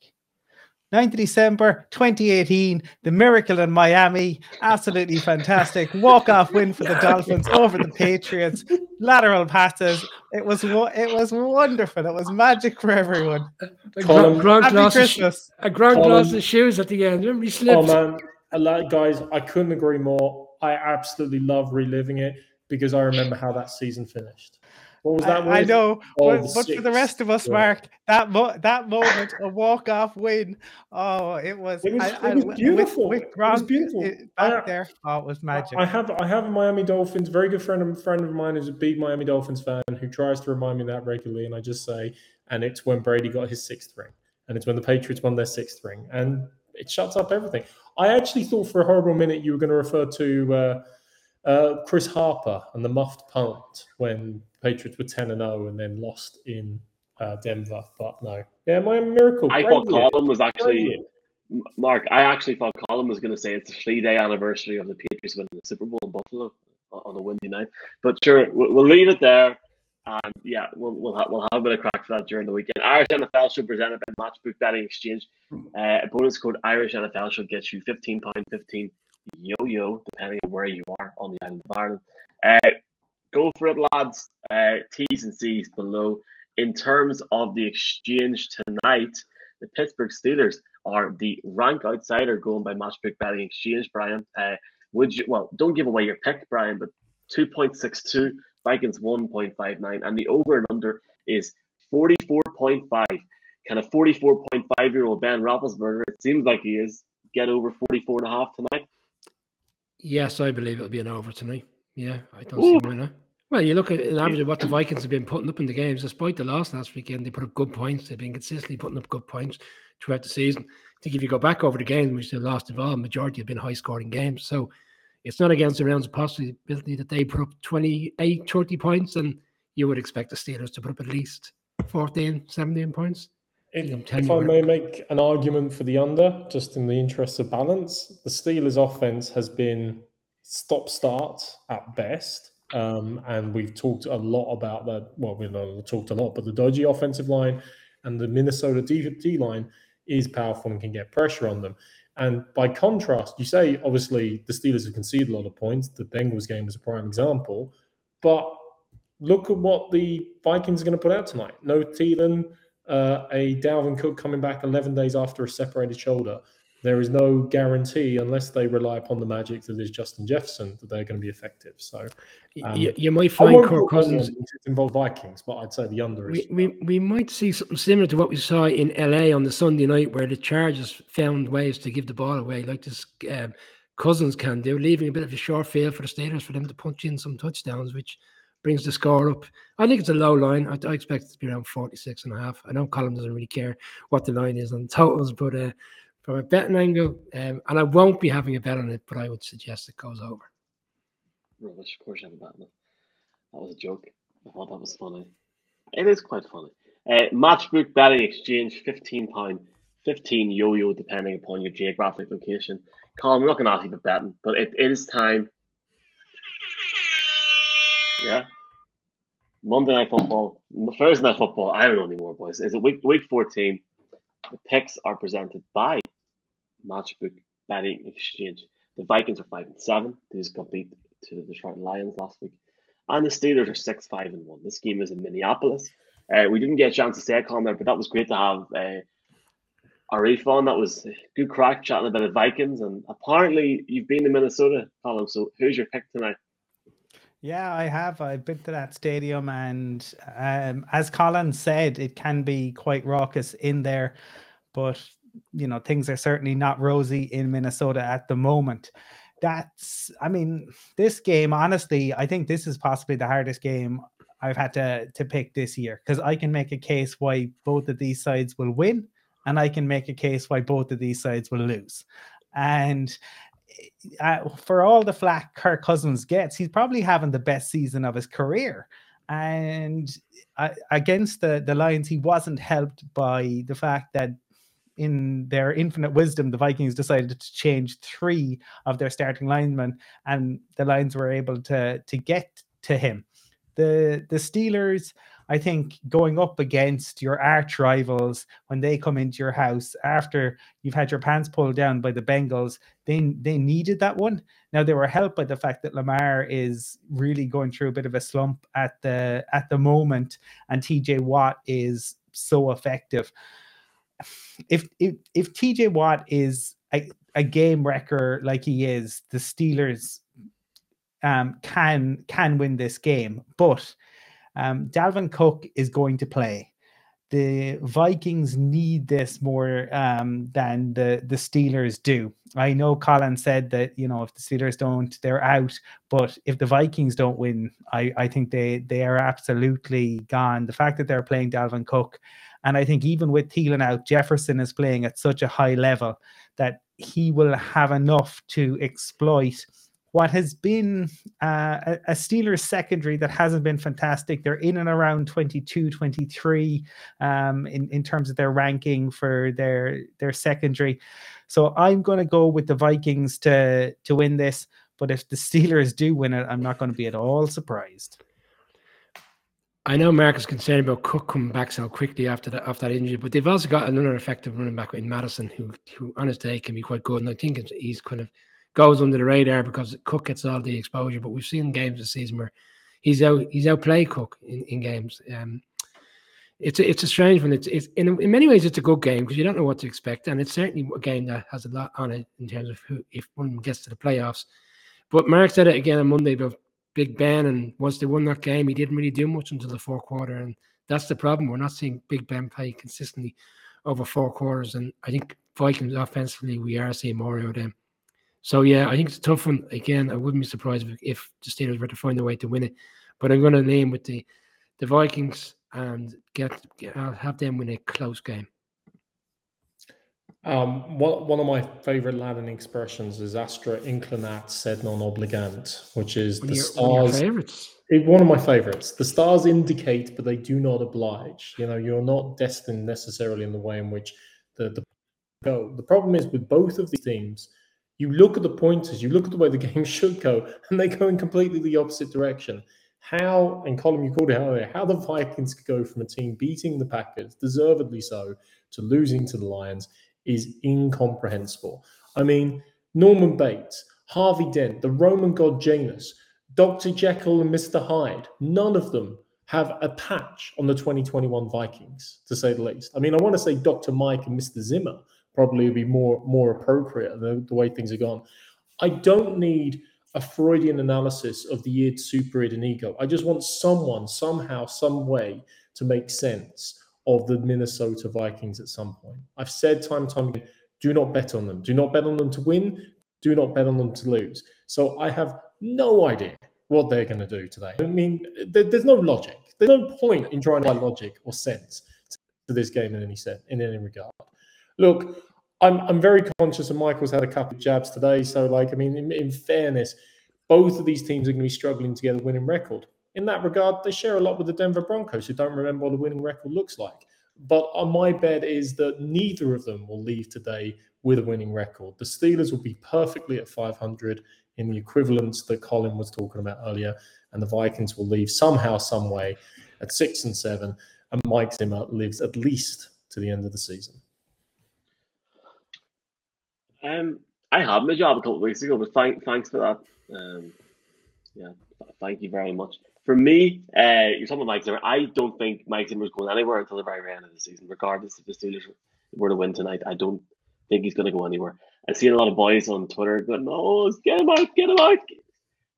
9th of December 2018, the miracle in Miami. Absolutely fantastic. Walk off win for the Dolphins over the Patriots. lateral passes. It was it was wonderful. It was magic for everyone. A Colin- Gronk Happy lost his sh- Christmas. a Gronk Colin- lost his shoes at the end. Remember he slipped. Oh man, um, a lot- guys, I couldn't agree more. I absolutely love reliving it because I remember how that season finished. What was that? I, I know, Oh, but, but for the rest of us, Yeah. Mark, that mo- that moment, a walk off win. Oh, it was. It was- I, it I- was with- beautiful. It was beautiful. it- back I- there, oh, it was magic. I have I have a Miami Dolphins, very good friend of friend of mine who's a big Miami Dolphins fan who tries to remind me of that regularly, and I just say, and it's when Brady got his sixth ring, and it's when the Patriots won their sixth ring, and it shuts up everything. I actually thought for a horrible minute you were going to refer to uh, uh, Chris Harper and the muffed punt when Patriots were ten and zero and then lost in uh, Denver, but no, yeah, Miami Miracle. I thought Colin was actually Mark. I actually thought Colin was going to say it's the three-day anniversary of the Patriots winning the Super Bowl in Buffalo on on a windy night. But sure, we'll, we'll leave it there. And yeah, we'll we'll have, we'll have a bit of crack for that during the weekend. Irish NFL show presented by Matchbook Betting Exchange. Uh, a bonus code Irish NFL should get you fifteen pound fifteen yo yo depending on where you are on the island of Ireland. Uh, go for it, lads. Uh, T's and C's below. In terms of the exchange tonight, the Pittsburgh Steelers are the rank outsider going by Matchbook Betting Exchange. Brian, uh, would you? Well, don't give away your pick, Brian, but two point six two. Vikings one point five nine, and the over and under is forty four point five. Can a forty four point five year old Ben Roethlisberger? It seems like he is. Get over 44 and a half tonight. Yes, I believe it'll be an over tonight. Yeah, I don't see why not. Eh? Well, you look at an average of what the Vikings have been putting up in the games, despite the loss last weekend, they put up good points. They've been consistently putting up good points throughout the season. I think if you go back over the games which they lost of involved, majority have been high scoring games. So it's not against the realms of possibility that they put up 28, 30 points, and you would expect the Steelers to put up at least 14, 17 points. If, I may make an argument for the under, just in the interest of balance, the Steelers' offense has been stop start at best. Um, and we've talked a lot about that. Well, we've talked a lot, but the dodgy offensive line and the Minnesota D, D line is powerful and can get pressure on them. And by contrast, you say obviously the Steelers have conceded a lot of points. The Bengals game was a prime example. But look at what the Vikings are going to put out tonight. No Thielen, uh, a Dalvin Cook coming back 11 days after a separated shoulder. There is no guarantee, unless they rely upon the magic that is Justin Jefferson, that they're going to be effective. So Um, you, you might find Kirk Cousins on it if it involve Vikings, but I'd say the under is. We, we we might see something similar to what we saw in LA on the Sunday night, where the Chargers found ways to give the ball away, like this um, Cousins can do, leaving a bit of a short field for the Steelers for them to punch in some touchdowns, which brings the score up. I think it's a low line. I, I expect it to be around 46 and a half. I know Colin doesn't really care what the line is on totals, but uh, from a betting angle, um, and I won't be having a bet on it, but I would suggest it goes over. Rubbish, of course you have a bet on it. That was a joke. I thought that was funny. It is quite funny. Uh, Matchbook betting exchange, fifteen pound, fifteen yo-yo, depending upon your geographic location. Colin, we're not going to ask you for betting, but it, it is time. Yeah. Monday night football, Thursday night football. I don't know anymore, boys. Is it week week fourteen? The picks are presented by Matchbook Betting Exchange. The Vikings are five and seven. They just got beat to the Detroit Lions last week, and the Steelers are six five and one. This game is in Minneapolis. Uh, we didn't get a chance to say it, Connor, but that was great to have uh, Arif on. That was good crack chatting about the Vikings, and apparently you've been to Minnesota, Colin. So who's your pick tonight? Yeah, I have. I've been to that stadium, and um, as Colin said, it can be quite raucous in there, but you know things are certainly not rosy in Minnesota at the moment. That's, I mean, this game. Honestly, I think this is possibly the hardest game I've had to to pick this year because I can make a case why both of these sides will win, and I can make a case why both of these sides will lose, and uh, for all the flack Kirk Cousins gets, he's probably having the best season of his career. And uh, against the, the Lions, he wasn't helped by the fact that in their infinite wisdom, the Vikings decided to change three of their starting linemen, and the Lions were able to to get to him. The the Steelers, I think going up against your arch rivals when they come into your house after you've had your pants pulled down by the Bengals, they they needed that one. Now they were helped by the fact that Lamar is really going through a bit of a slump at the at the moment, and TJ Watt is so effective. If if if TJ Watt is a, a game wrecker like he is, the Steelers um, can can win this game. But um, Dalvin Cook is going to play. The Vikings need this more um, than the the Steelers do. I know Colin said that you know if the Steelers don't, they're out. But if the Vikings don't win, I I think they they are absolutely gone. The fact that they're playing Dalvin Cook, and I think even with Thielen out, Jefferson is playing at such a high level that he will have enough to exploit what has been uh, a, Steelers secondary that hasn't been fantastic. They're in and around 22, 23 um, in, in terms of their ranking for their their secondary. So I'm going to go with the Vikings to to win this. But if the Steelers do win it, I'm not going to be at all surprised. I know Mark concerned about Cook coming back so quickly after that after that injury, but they've also got another effective running back in Mattison, who who on his day can be quite good. And I think he's kind of goes under the radar because Cook gets all the exposure. But we've seen games this season where he's out he's outplayed Cook in, in games. Um, it's a, it's a strange one. It's, it's in, in many ways it's a good game because you don't know what to expect, and it's certainly a game that has a lot on it in terms of who if one gets to the playoffs. But Mark said it again on Monday about Big Ben, and once they won that game, he didn't really do much until the fourth quarter, and that's the problem. We're not seeing Big Ben play consistently over four quarters, and I think Vikings offensively we are seeing more of them. So yeah, I think it's a tough one. Again, I wouldn't be surprised if, if the Steelers were to find a way to win it. But I'm going to name with the the Vikings and get, get I'll have them win a close game. Um, one, one of my favorite Latin expressions is astra inclinat sed non obligant, which is One the of your, one of your stars. it- one of my favorites. The stars indicate, but they do not oblige. You know, you're not destined necessarily in the way in which the, the go. The problem is with both of these teams, you look at the pointers, you look at the way the game should go, and they go in completely the opposite direction. How, and Colin, you called it earlier, how the Vikings could go from a team beating the Packers, deservedly so, to losing to the Lions is incomprehensible. I mean, Norman Bates, Harvey Dent, the Roman god Janus, Dr. Jekyll and Mr. Hyde, none of them have a patch on the 2021 Vikings, to say the least. I mean, I want to say Dr. Mike and Mr. Zimmer probably would be more, more appropriate the, the way things are gone. I don't need a Freudian analysis of the id, super id, and ego. I just want someone, somehow, some way to make sense of the Minnesota Vikings at some point. I've said time and time again, do not bet on them. Do not bet on them to win. Do not bet on them to lose. So I have no idea what they're going to do today. I mean, there, there's no logic. There's no point in trying to find logic or sense to this game in any sense, in any regard. Look, I'm I'm very conscious, and Michael's had a couple of jabs today. So, like, I mean, in, in fairness, both of these teams are going to be struggling to get a winning record. In that regard, they share a lot with the Denver Broncos, who don't remember what a winning record looks like. But on my bet is that neither of them will leave today with a winning record. The Steelers will be perfectly at 500 in the equivalents that Colin was talking about earlier, and the Vikings will leave somehow, some way at six and seven, and Mike Zimmer lives at least to the end of the season. Um, I had my job a couple of weeks ago, but thank, thanks for that. Um, yeah, thank you very much. For me, uh, you're talking about Mike Zimmer. I don't think Mike Zimmer's going anywhere until the very end of the season, regardless if the Steelers were to win tonight. I don't think he's going to go anywhere. I've seen a lot of boys on Twitter going, "Oh, get him out, get him out."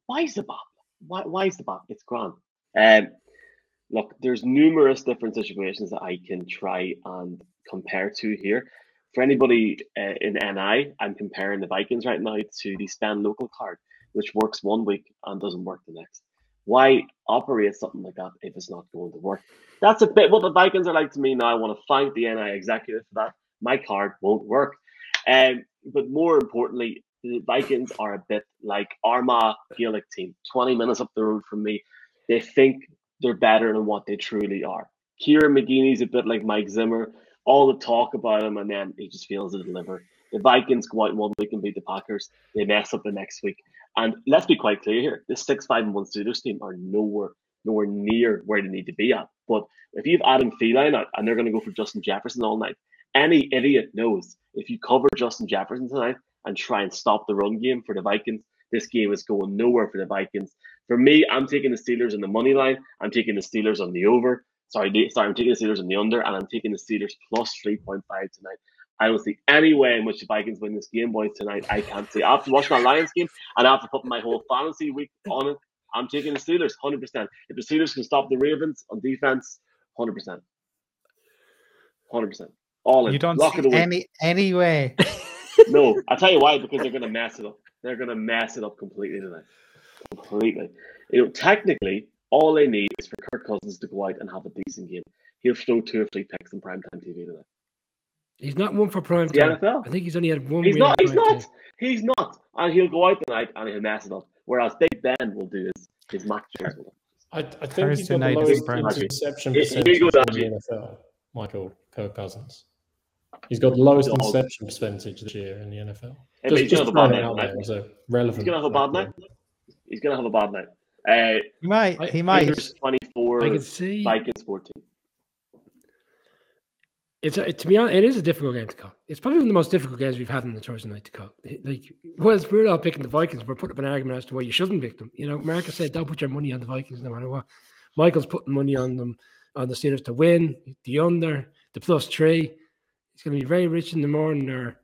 Why is the bop? Why, why is the bop? It's grand. Um, look, there's numerous different situations that I can try and compare to here. For anybody uh, in NI, I'm comparing the Vikings right now to the spend local card, which works one week and doesn't work the next. Why operate something like that if it's not going to work? That's a bit what the Vikings are like to me now. I want to thank the NI executive for that. My card won't work. Um, but more importantly, the Vikings are a bit like Armagh Gaelic team, 20 minutes up the road from me. They think they're better than what they truly are. Kieran McGeeney's a bit like Mike Zimmer. All the talk about him, and then he just fails to deliver. The Vikings go out one week and beat the Packers. They mess up the next week. And let's be quite clear here: this six five and one Steelers team are nowhere nowhere near where they need to be at. But if you have Adam Thielen out and they're going to go for Justin Jefferson all night, any idiot knows if you cover Justin Jefferson tonight and try and stop the run game for the Vikings, this game is going nowhere for the Vikings. For me, I'm taking the Steelers in the money line. I'm taking the Steelers on the over. Sorry, sorry, I'm taking the Steelers on the under, and I'm taking the Steelers plus 3.5 tonight. I don't see any way in which the Vikings win this game, boys, tonight. I can't see. After watching my Lions game and after putting my whole fantasy week on it, I'm taking the Steelers 100%. If the Steelers can stop the Ravens on defense, 100%. 100%. All in. You don't Lock see week. any any way. No, I'll tell you why, because they're going to mess it up. They're going to mess it up completely tonight. Completely. You know, technically, all they need is for Kirk Cousins to go out and have a decent game. He'll throw two or three picks on primetime TV tonight. He's not one for prime The time. NFL. I think he's only had one. He's not. He's not. time. He's not. And he'll go out tonight and he'll mess it up. Whereas Big Ben will do his, his Mac Jones. will. I, I think Thursday he's got the lowest interception Here- here percentage in the NFL. Michael Kirk Cousins. He's got the lowest Dog. interception percentage this year in the NFL. Hey, Just, he's just gonna have a bad night there tonight. as a relevant. He's gonna have a bad night. He's gonna have a bad night. Uh, He might. He might. Raiders 24, I can see. Vikings 14. It's a, to be honest, it is a difficult game to call. It's probably one of the most difficult games we've had in the Thursday night to call. It- Like, whereas we're all picking the Vikings, we're putting up an argument as to why you shouldn't pick them. You know, Marcus said, "Don't put your money on the Vikings, no matter what." Michael's putting money on them, on the Steelers to win, the under, the plus three. He's going to be very rich in the morning, or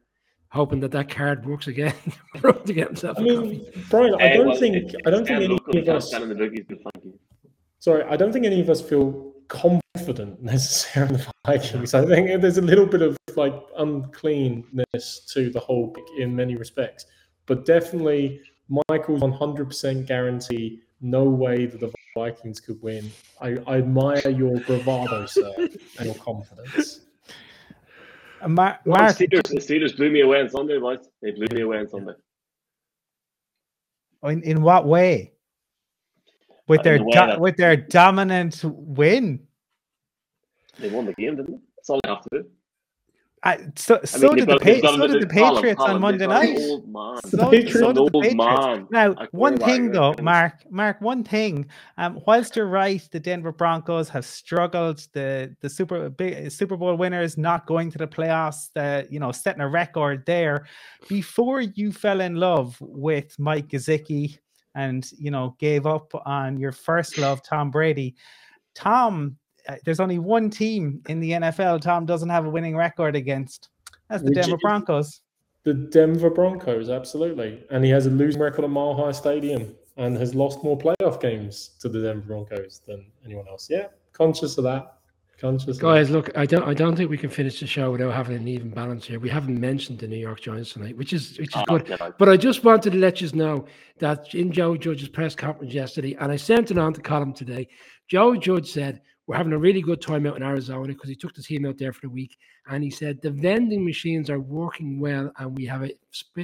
hoping that that card works again to get himself. I a mean, coffee. Brian, I Uh, don't well, think it's- I don't think any of us. stand in the bookies, but thank you. Sorry, I don't think any of us feel confident necessarily in the Vikings. I think there's a little bit of like uncleanness to the whole pick in many respects, but definitely Michael's 100% guarantee. No way that the Vikings could win. I, I admire your bravado, sir, and your confidence. Uh, Mar- Well, Mark, the, Steelers, the Steelers blew me away on Sunday, boys. They blew me away on Sunday. in, in what way? With Uh, their the do- that- with their dominant win. They won the game, didn't they? That's all they have to do. I, so I mean, so they've did the got- pa- so did the Colin, Patriots Colin, on Monday night. So, The so did the Patriots. man. Now, one thing though. Mark, Mark, one thing. Um, whilst you're right, the Denver Broncos have struggled. The the Super big Super Bowl winners not going to the playoffs. The you know setting a record there. Before you fell in love with Mike Gesicki and you know gave up on your first love, Tom Brady. Tom, uh, there's only one team in the NFL. Tom doesn't have a winning record against. That's the Which Denver is- Broncos. The Denver Broncos, absolutely. And he has a losing record at Mile High Stadium and has lost more playoff games to the Denver Broncos than anyone else. Yeah, conscious of that. Conscious of that. Guys, look, I don't, I don't think we can finish the show without having an even balance here. We haven't mentioned the New York Giants tonight, which is, which is Oh, good. get out. But I just wanted to let you know that in Joe Judge's press conference yesterday, and I sent it on to Colin today. Joe Judge said we're having a really good time out in Arizona because he took the team out there for the week, and he said the vending machines are working well, and we have it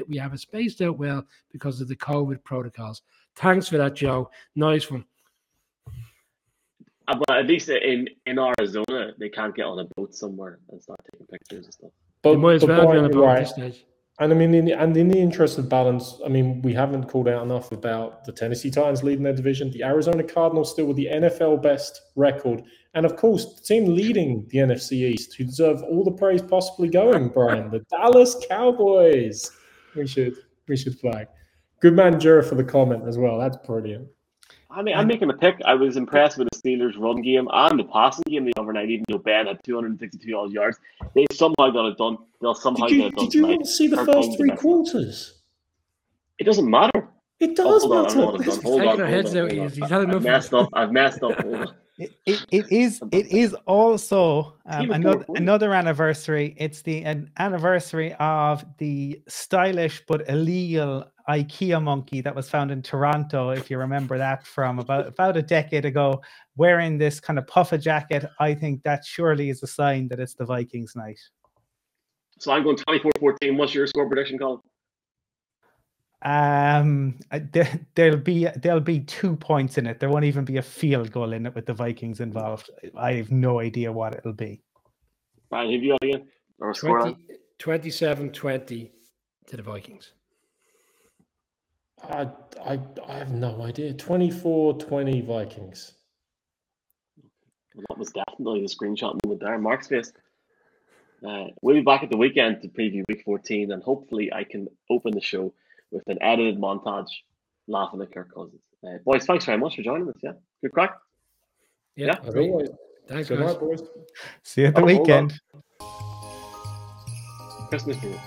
we have it spaced out well because of the COVID protocols. Thanks for that, Joe. Nice one. Uh, But at least in, in Arizona, they can't get on a boat somewhere and start taking pictures and stuff. But, They might as but well be on a you're boat at right. this stage. And I mean, in the, and in the interest of balance, I mean, we haven't called out enough about the Tennessee Titans leading their division, the Arizona Cardinals still with the NFL best record, and of course, the team leading the NFC East, who deserve all the praise possibly going, Brian, the Dallas Cowboys. We should we should flag. Good man, Jura, for the comment as well. That's brilliant. I mean, I'm making a pick. I was impressed with the Steelers' run game and the passing game the overnight, even though Ben had 262 all yards. They somehow got it done. They'll somehow Did get you it done did you tonight. not see the Kirk first three quarters? It doesn't matter. It Oh, does hold on, I don't know what matter. I've done. Hold taking on, our hold heads on, out, hold he's- on. he's had I've messed up. I've messed up. Hold on. It, it, it is it is also um, another another anniversary. It's the an anniversary of the stylish but illegal IKEA monkey that was found in Toronto. If you remember that from about about a decade ago, wearing this kind of puffer jacket, I think that surely is a sign that it's the Vikings night. So I'm going 24-14. What's your score prediction, Colin? Um, there, there'll be there'll be two points in it. There won't even be a field goal in it with the Vikings involved. I have no idea what it'll be. Brian, have you got again? Or a score? 20, 27 20 to the Vikings. I, I, I have no idea. 24 20 Vikings. Well, that was definitely the screenshot moment there. Mark's face. Uh, we'll be back at the weekend to preview week 14, and hopefully, I can open the show with an edited montage laughing at Kirk Cousins. Uh, boys, thanks very much for joining us. Yeah, good crack. Yeah, Yeah. As always. thanks, Good guys. night, boys. See you at the Oh, weekend. Christmas rule.